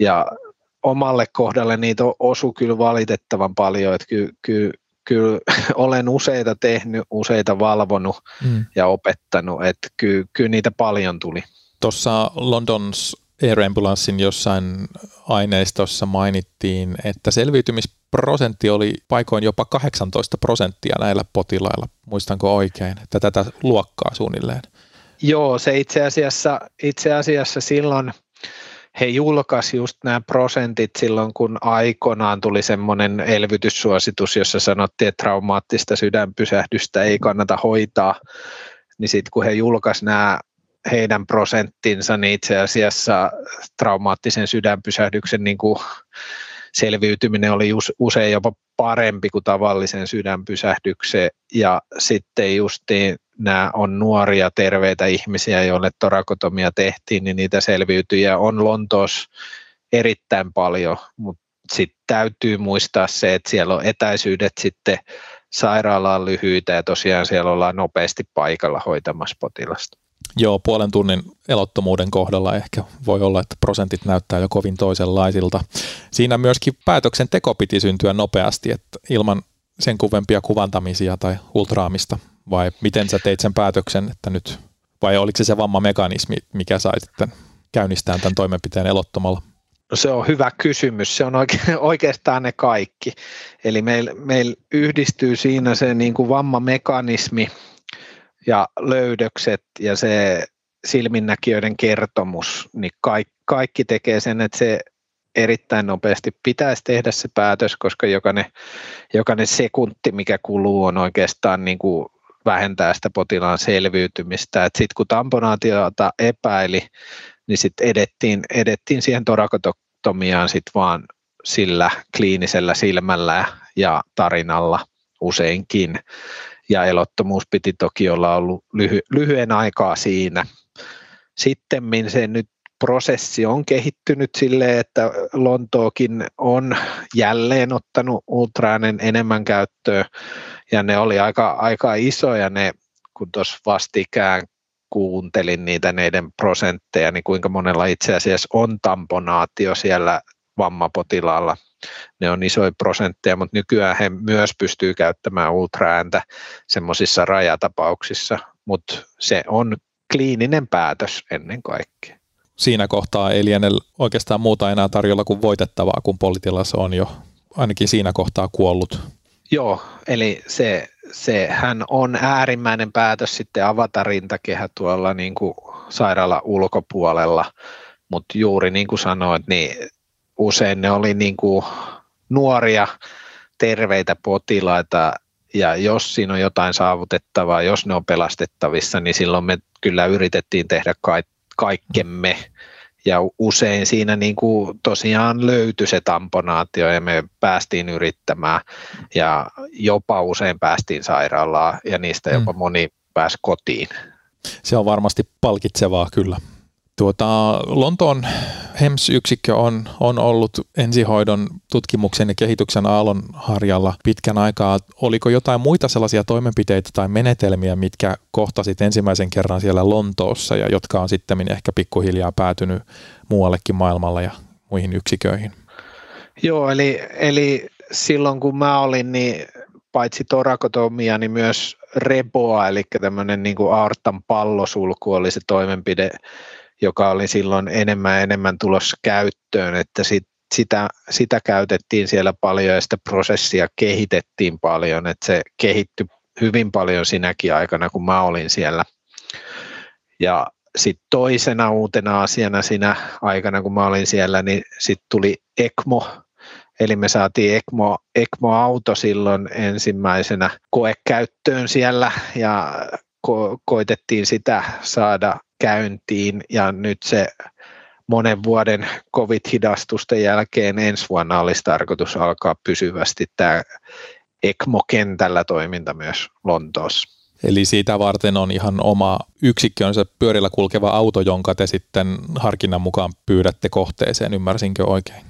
Ja omalle kohdalle niitä osu kyllä valitettavan paljon, että kyllä, kyllä, kyllä olen useita tehnyt, useita valvonut mm. ja opettanut, että kyllä, kyllä niitä paljon tuli. Tuossa Londons Air Ambulancen jossain aineistossa mainittiin, että selviytymisprosentti oli paikoin jopa 18 prosenttia näillä potilailla. Muistanko oikein, että tätä luokkaa suunnilleen? Joo, se itse asiassa, itse asiassa silloin he julkaisivat just nämä prosentit silloin, kun aikoinaan tuli semmoinen elvytyssuositus, jossa sanottiin, että traumaattista sydänpysähdystä ei kannata hoitaa, niin sitten kun he julkaisivat nämä heidän prosenttinsa, niin itse asiassa traumaattisen sydänpysähdyksen niin kuin selviytyminen oli usein jopa parempi kuin tavallisen sydänpysähdyksen ja sitten justiin nämä on nuoria terveitä ihmisiä, joille torakotomia tehtiin, niin niitä selviytyjiä on Lontoossa erittäin paljon, mutta sitten täytyy muistaa se, että siellä on etäisyydet sitten sairaalaan lyhyitä ja tosiaan siellä ollaan nopeasti paikalla hoitamassa potilasta. Joo, puolen tunnin elottomuuden kohdalla ehkä voi olla, että prosentit näyttää jo kovin toisenlaisilta. Siinä myöskin päätöksenteko piti syntyä nopeasti, että ilman sen kuvempia kuvantamisia tai ultraamista, vai miten sä teit sen päätöksen, että nyt, vai oliko se se vammamekanismi, mikä sai sitten käynnistää tämän toimenpiteen elottomalla? No se on hyvä kysymys. Se on oike- oikeastaan ne kaikki. Eli meillä meil yhdistyy siinä se niin kuin vammamekanismi ja löydökset ja se silminnäkijöiden kertomus, niin kaikki, kaikki tekee sen, että se erittäin nopeasti pitäisi tehdä se päätös, koska jokainen, jokainen sekunti, mikä kuluu, on oikeastaan niin kuin vähentää sitä potilaan selviytymistä. Sitten kun tamponaatiota epäili, niin sitten edettiin, edettiin siihen torakotomiaan sit vaan sillä kliinisellä silmällä ja tarinalla useinkin. Ja elottomuus piti toki olla ollut lyhy- lyhyen aikaa siinä. Sitten se nyt prosessi on kehittynyt sille, että Lontookin on jälleen ottanut ultraanen enemmän käyttöön ja ne oli aika, aika isoja ne, kun tuossa vastikään kuuntelin niitä neiden prosentteja, niin kuinka monella itse asiassa on tamponaatio siellä vammapotilaalla. Ne on isoja prosentteja, mutta nykyään he myös pystyy käyttämään ultraääntä semmoisissa rajatapauksissa, mutta se on kliininen päätös ennen kaikkea. Siinä kohtaa ei liene oikeastaan muuta enää tarjolla kuin voitettavaa, kun Politilas on jo ainakin siinä kohtaa kuollut. Joo, eli se, se hän on äärimmäinen päätös sitten avata rintakehä tuolla niin kuin sairaala ulkopuolella, mutta juuri niin kuin sanoit, niin usein ne oli niin kuin nuoria, terveitä potilaita, ja jos siinä on jotain saavutettavaa, jos ne on pelastettavissa, niin silloin me kyllä yritettiin tehdä kaikkemme. Ja usein siinä niin kuin tosiaan löytyi se tamponaatio ja me päästiin yrittämään ja jopa usein päästiin sairaalaan ja niistä jopa mm. moni pääsi kotiin. Se on varmasti palkitsevaa kyllä. Tuota, Lontoon HEMS-yksikkö on, on ollut ensihoidon tutkimuksen ja kehityksen aallonharjalla pitkän aikaa. Oliko jotain muita sellaisia toimenpiteitä tai menetelmiä, mitkä kohtasit ensimmäisen kerran siellä Lontoossa ja jotka on sitten ehkä pikkuhiljaa päätynyt muuallekin maailmalla ja muihin yksiköihin? Joo, eli, eli silloin kun mä olin, niin paitsi torakotomia, niin myös reboa, eli tämmöinen niin kuin aortan pallosulku oli se toimenpide, joka oli silloin enemmän ja enemmän tulossa käyttöön, että sit, sitä, sitä käytettiin siellä paljon ja sitä prosessia kehitettiin paljon, että se kehittyi hyvin paljon sinäkin aikana, kun mä olin siellä. Ja sitten toisena uutena asiana siinä aikana, kun mä olin siellä, niin sitten tuli ECMO, eli me saatiin ECMO, ECMO-auto silloin ensimmäisenä koekäyttöön siellä ja ko- koitettiin sitä saada käyntiin ja nyt se monen vuoden covid-hidastusten jälkeen ensi vuonna olisi tarkoitus alkaa pysyvästi tämä ECMO-kentällä toiminta myös Lontoossa. Eli siitä varten on ihan oma yksikkönsä pyörillä kulkeva auto, jonka te sitten harkinnan mukaan pyydätte kohteeseen, ymmärsinkö oikein?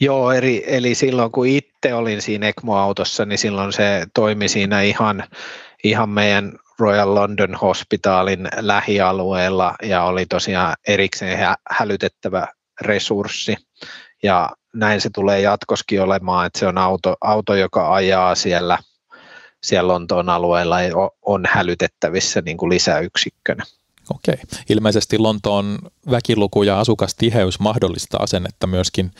Joo, eli, eli silloin kun itse olin siinä ECMO-autossa, niin silloin se toimi siinä ihan, ihan meidän Royal London Hospitalin lähialueella ja oli tosiaan erikseen hälytettävä resurssi. Ja näin se tulee jatkoskin olemaan, että se on auto, auto joka ajaa siellä, siellä Lontoon alueella ja on hälytettävissä niin kuin lisäyksikkönä. Okei. Ilmeisesti Lontoon väkiluku ja asukastiheys mahdollistaa sen, että myöskin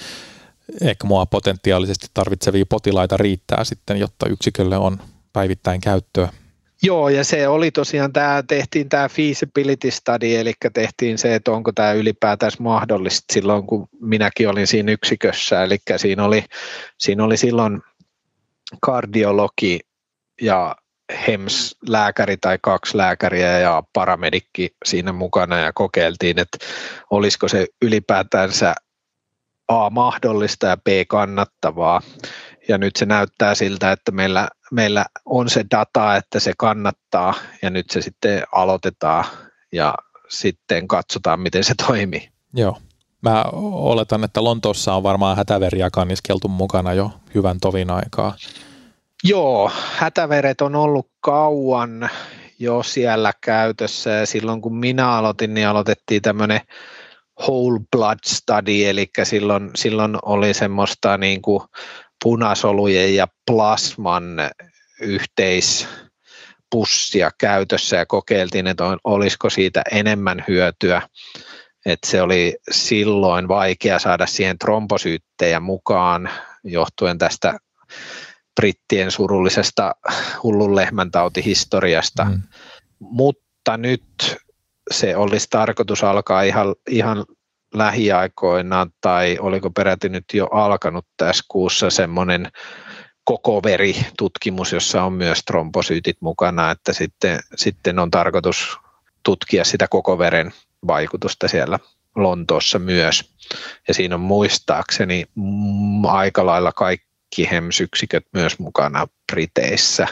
ECMOa potentiaalisesti tarvitsevia potilaita riittää sitten, jotta yksikölle on päivittäin käyttöä. Joo, ja se oli tosiaan, tämä, tehtiin tämä feasibility study, eli tehtiin se, että onko tämä ylipäätään mahdollista silloin, kun minäkin olin siinä yksikössä, eli siinä oli, siinä oli silloin kardiologi ja HEMS-lääkäri tai kaksi lääkäriä ja paramedikki siinä mukana ja kokeiltiin, että olisiko se ylipäätänsä A mahdollista ja B kannattavaa. Ja nyt se näyttää siltä, että meillä, meillä on se data, että se kannattaa ja nyt se sitten aloitetaan ja sitten katsotaan, miten se toimii. Joo. Mä oletan, että Lontoossa on varmaan hätäveriä kanniskeltu mukana jo hyvän tovin aikaa. Joo, hätäveret on ollut kauan jo siellä käytössä ja silloin kun minä aloitin, niin aloitettiin tämmöinen whole blood study, eli silloin, silloin oli semmoista niin kuin punasolujen ja plasman yhteispussia käytössä ja kokeiltiin, että olisiko siitä enemmän hyötyä. että se oli silloin vaikea saada siihen trombosyyttejä mukaan johtuen tästä brittien surullisesta hullun lehmäntautihistoriasta, mm. mutta nyt se olisi tarkoitus alkaa ihan, ihan lähiaikoina tai oliko peräti nyt jo alkanut tässä kuussa semmoinen koko veritutkimus, jossa on myös tromposyytit mukana, että sitten, sitten on tarkoitus tutkia sitä koko veren vaikutusta siellä Lontoossa myös. Ja siinä on muistaakseni aika lailla kaikki HEMS-yksiköt myös mukana Briteissä,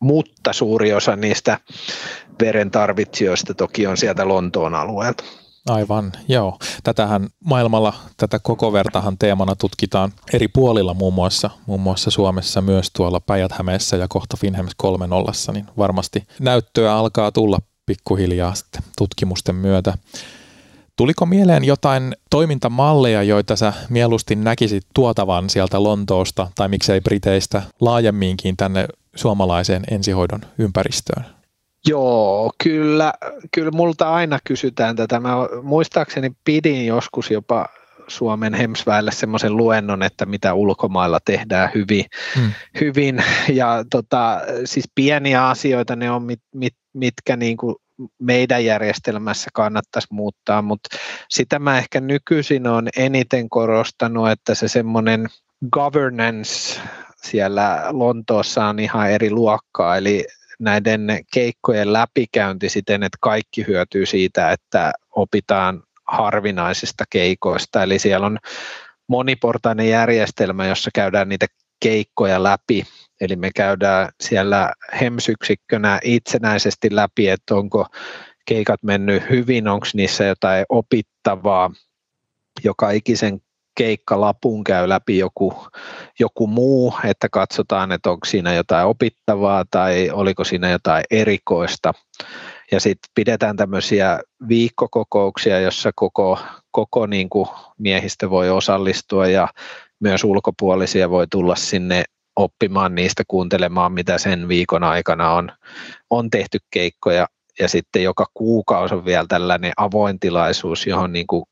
mutta suuri osa niistä veren tarvitsijoista toki on sieltä Lontoon alueelta. Aivan, joo. Tätähän maailmalla, tätä koko vertahan teemana tutkitaan eri puolilla muun muassa, muun muassa Suomessa myös tuolla päijät ja kohta Finhems 3.0, niin varmasti näyttöä alkaa tulla pikkuhiljaa sitten tutkimusten myötä. Tuliko mieleen jotain toimintamalleja, joita sä mieluusti näkisit tuotavan sieltä Lontoosta tai miksei Briteistä laajemminkin tänne suomalaiseen ensihoidon ympäristöön? Joo, kyllä, kyllä multa aina kysytään tätä. Mä muistaakseni pidin joskus jopa Suomen Hemsväelle semmoisen luennon, että mitä ulkomailla tehdään hyvin. Hmm. hyvin. Ja tota, siis pieniä asioita ne on, mit, mit, mitkä niin kuin meidän järjestelmässä kannattaisi muuttaa, mutta sitä mä ehkä nykyisin on eniten korostanut, että se semmoinen governance siellä Lontoossa on ihan eri luokkaa, eli näiden keikkojen läpikäynti siten, että kaikki hyötyy siitä, että opitaan harvinaisista keikoista, eli siellä on moniportainen järjestelmä, jossa käydään niitä keikkoja läpi Eli me käydään siellä HEMS-yksikkönä itsenäisesti läpi, että onko keikat mennyt hyvin, onko niissä jotain opittavaa. Joka ikisen keikkalapun käy läpi joku, joku muu, että katsotaan, että onko siinä jotain opittavaa tai oliko siinä jotain erikoista. Ja sitten pidetään tämmöisiä viikkokokouksia, jossa koko, koko niin miehistä voi osallistua ja myös ulkopuolisia voi tulla sinne oppimaan niistä, kuuntelemaan mitä sen viikon aikana on, on tehty keikkoja ja sitten joka kuukausi on vielä tällainen avoin tilaisuus, johon niin kuin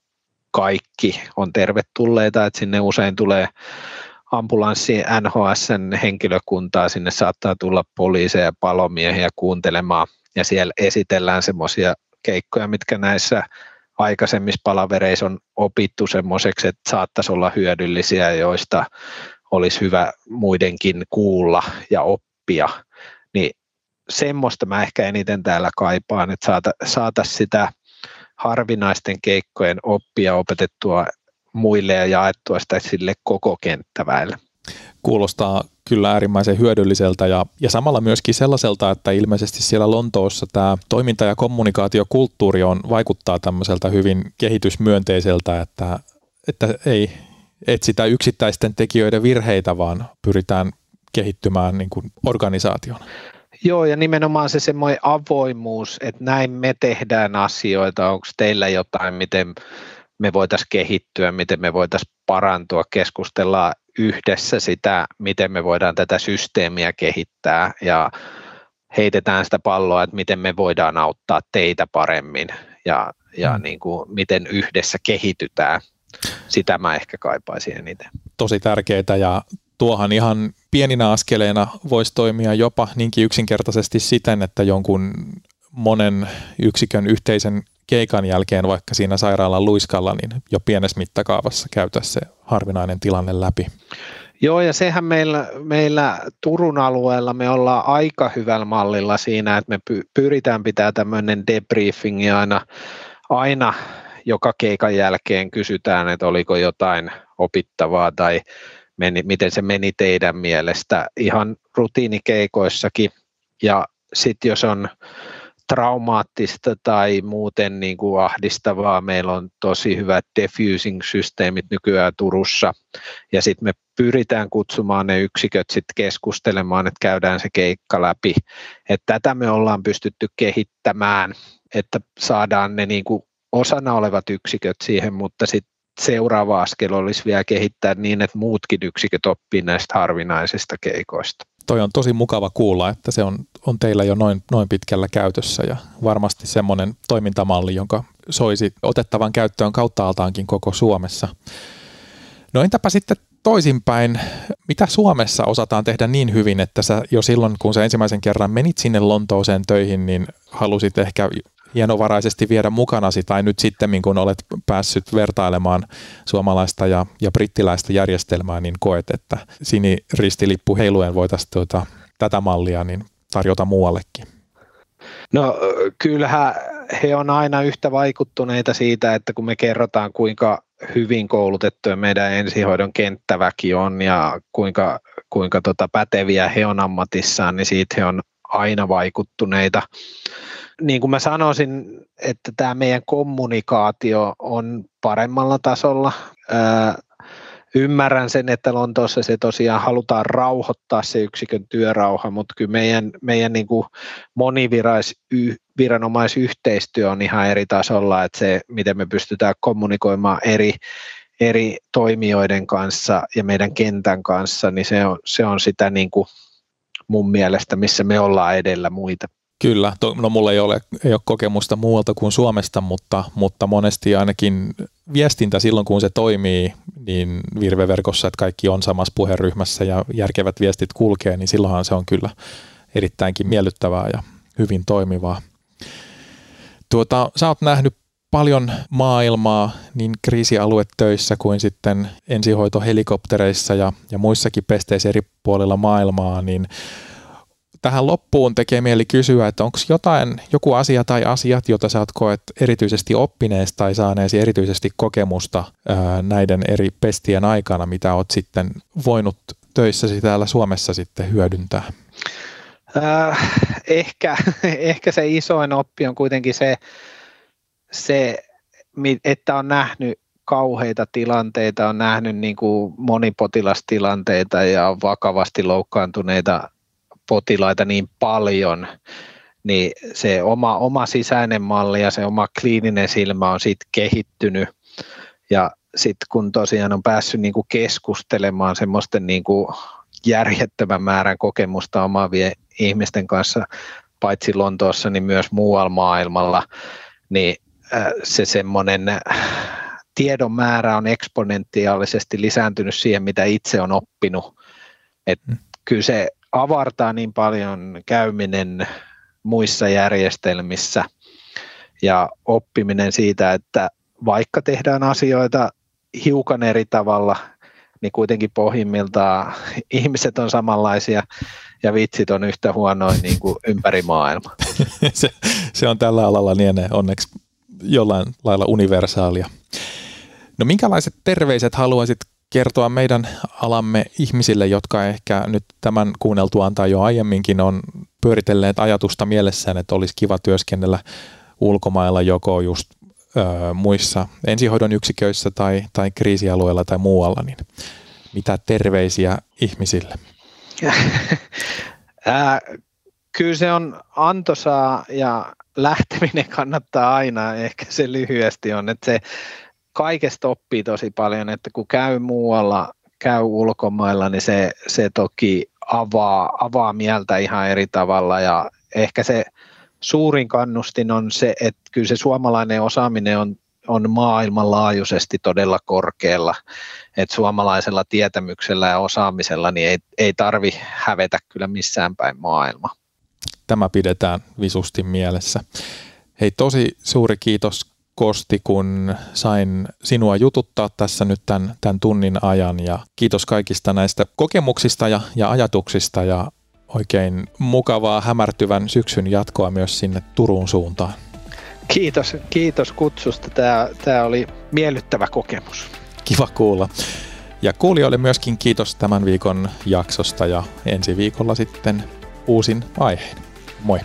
kaikki on tervetulleita, että sinne usein tulee ambulanssi NHSn henkilökuntaa, sinne saattaa tulla poliiseja ja palomiehiä kuuntelemaan. Ja siellä esitellään semmoisia keikkoja, mitkä näissä aikaisemmissa palavereissa on opittu semmoiseksi, että saattaisi olla hyödyllisiä, joista olisi hyvä muidenkin kuulla ja oppia, niin semmoista mä ehkä eniten täällä kaipaan, että saata, saataisiin sitä harvinaisten keikkojen oppia opetettua muille ja jaettua sitä sille koko kenttäväelle. Kuulostaa kyllä äärimmäisen hyödylliseltä ja, ja samalla myöskin sellaiselta, että ilmeisesti siellä Lontoossa tämä toiminta- ja kommunikaatiokulttuuri on, vaikuttaa tämmöiseltä hyvin kehitysmyönteiseltä, että, että ei, etsitä yksittäisten tekijöiden virheitä, vaan pyritään kehittymään niin kuin organisaationa. Joo, ja nimenomaan se semmoinen avoimuus, että näin me tehdään asioita, onko teillä jotain, miten me voitaisiin kehittyä, miten me voitaisiin parantua, keskustella yhdessä sitä, miten me voidaan tätä systeemiä kehittää ja heitetään sitä palloa, että miten me voidaan auttaa teitä paremmin ja, ja mm. niin kuin, miten yhdessä kehitytään. Sitä mä ehkä kaipaisin eniten. Tosi tärkeää ja tuohan ihan pieninä askeleina voisi toimia jopa niinkin yksinkertaisesti siten, että jonkun monen yksikön yhteisen keikan jälkeen vaikka siinä sairaalan luiskalla, niin jo pienessä mittakaavassa käytä se harvinainen tilanne läpi. Joo, ja sehän meillä, meillä Turun alueella me ollaan aika hyvällä mallilla siinä, että me pyritään pitää tämmöinen debriefing aina, aina joka keikan jälkeen kysytään, että oliko jotain opittavaa tai meni, miten se meni teidän mielestä ihan rutiinikeikoissakin. Ja sitten jos on traumaattista tai muuten niin kuin ahdistavaa. Meillä on tosi hyvät diffusing-systeemit nykyään Turussa ja sitten me pyritään kutsumaan ne yksiköt sitten keskustelemaan, että käydään se keikka läpi. Et tätä me ollaan pystytty kehittämään, että saadaan ne niin kuin osana olevat yksiköt siihen, mutta sitten seuraava askel olisi vielä kehittää niin, että muutkin yksiköt oppii näistä harvinaisista keikoista toi on tosi mukava kuulla, että se on, on teillä jo noin, noin pitkällä käytössä ja varmasti semmoinen toimintamalli, jonka soisi otettavan käyttöön kautta altaankin koko Suomessa. No entäpä sitten toisinpäin, mitä Suomessa osataan tehdä niin hyvin, että sä jo silloin, kun sä ensimmäisen kerran menit sinne Lontooseen töihin, niin halusit ehkä hienovaraisesti viedä mukanasi, tai nyt sitten kun olet päässyt vertailemaan suomalaista ja, ja brittiläistä järjestelmää, niin koet, että siniristilippu heiluen voitaisiin tuota, tätä mallia niin tarjota muuallekin? No kyllähän he on aina yhtä vaikuttuneita siitä, että kun me kerrotaan kuinka hyvin koulutettuja meidän ensihoidon kenttäväki on ja kuinka, kuinka tota päteviä he on ammatissaan, niin siitä he on aina vaikuttuneita niin kuin mä sanoisin, että tämä meidän kommunikaatio on paremmalla tasolla. ymmärrän sen, että Lontoossa se tosiaan halutaan rauhoittaa se yksikön työrauha, mutta kyllä meidän, meidän niin kuin moniviranomaisyhteistyö on ihan eri tasolla, että se, miten me pystytään kommunikoimaan eri, eri toimijoiden kanssa ja meidän kentän kanssa, niin se on, se on sitä niin kuin mun mielestä, missä me ollaan edellä muita. Kyllä, to, no mulla ei ole, ei ole kokemusta muualta kuin Suomesta, mutta, mutta monesti ainakin viestintä silloin, kun se toimii, niin virveverkossa, että kaikki on samassa puheryhmässä ja järkevät viestit kulkee, niin silloinhan se on kyllä erittäinkin miellyttävää ja hyvin toimivaa. Tuota, sä oot nähnyt paljon maailmaa niin kriisialuetöissä kuin sitten ensihoitohelikoptereissa ja, ja muissakin pesteissä eri puolilla maailmaa, niin tähän loppuun tekee mieli kysyä, että onko jotain, joku asia tai asiat, jota sä oot koet erityisesti oppineesta tai saaneesi erityisesti kokemusta ää, näiden eri pestien aikana, mitä oot sitten voinut töissäsi täällä Suomessa sitten hyödyntää? Äh, ehkä, ehkä se isoin oppi on kuitenkin se, se että on nähnyt kauheita tilanteita, on nähnyt niin kuin monipotilastilanteita ja vakavasti loukkaantuneita potilaita niin paljon, niin se oma, oma sisäinen malli ja se oma kliininen silmä on sitten kehittynyt. Ja sitten kun tosiaan on päässyt niinku keskustelemaan semmoisten niinku järjettömän määrän kokemusta omaavien ihmisten kanssa, paitsi Lontoossa, niin myös muualla maailmalla, niin se semmoinen tiedon määrä on eksponentiaalisesti lisääntynyt siihen, mitä itse on oppinut. Et mm. Kyllä se avartaa niin paljon käyminen muissa järjestelmissä ja oppiminen siitä, että vaikka tehdään asioita hiukan eri tavalla, niin kuitenkin pohjimmiltaan ihmiset on samanlaisia ja vitsit on yhtä huonoin niin kuin ympäri maailmaa. se, se on tällä alalla niin onneksi jollain lailla universaalia. No minkälaiset terveiset haluaisit kertoa meidän alamme ihmisille, jotka ehkä nyt tämän kuunneltuaan tai jo aiemminkin on pyöritelleet ajatusta mielessään, että olisi kiva työskennellä ulkomailla joko just ö, muissa ensihoidon yksiköissä tai, tai kriisialueella tai muualla, niin mitä terveisiä ihmisille? Äh, kyllä se on antoisaa ja lähteminen kannattaa aina, ehkä se lyhyesti on, että se kaikesta oppii tosi paljon, että kun käy muualla, käy ulkomailla, niin se, se toki avaa, avaa mieltä ihan eri tavalla ja, ehkä se suurin kannustin on se, että kyllä se suomalainen osaaminen on, on maailmanlaajuisesti todella korkealla, että suomalaisella tietämyksellä ja osaamisella niin ei, ei tarvi hävetä kyllä missään päin maailmaa. Tämä pidetään visusti mielessä. Hei, tosi suuri kiitos Kosti, kun sain sinua jututtaa tässä nyt tämän, tämän tunnin ajan ja kiitos kaikista näistä kokemuksista ja, ja ajatuksista ja oikein mukavaa hämärtyvän syksyn jatkoa myös sinne Turun suuntaan. Kiitos, kiitos kutsusta. Tämä, tämä oli miellyttävä kokemus. Kiva kuulla. Ja kuulijoille myöskin kiitos tämän viikon jaksosta ja ensi viikolla sitten uusin aiheen. Moi!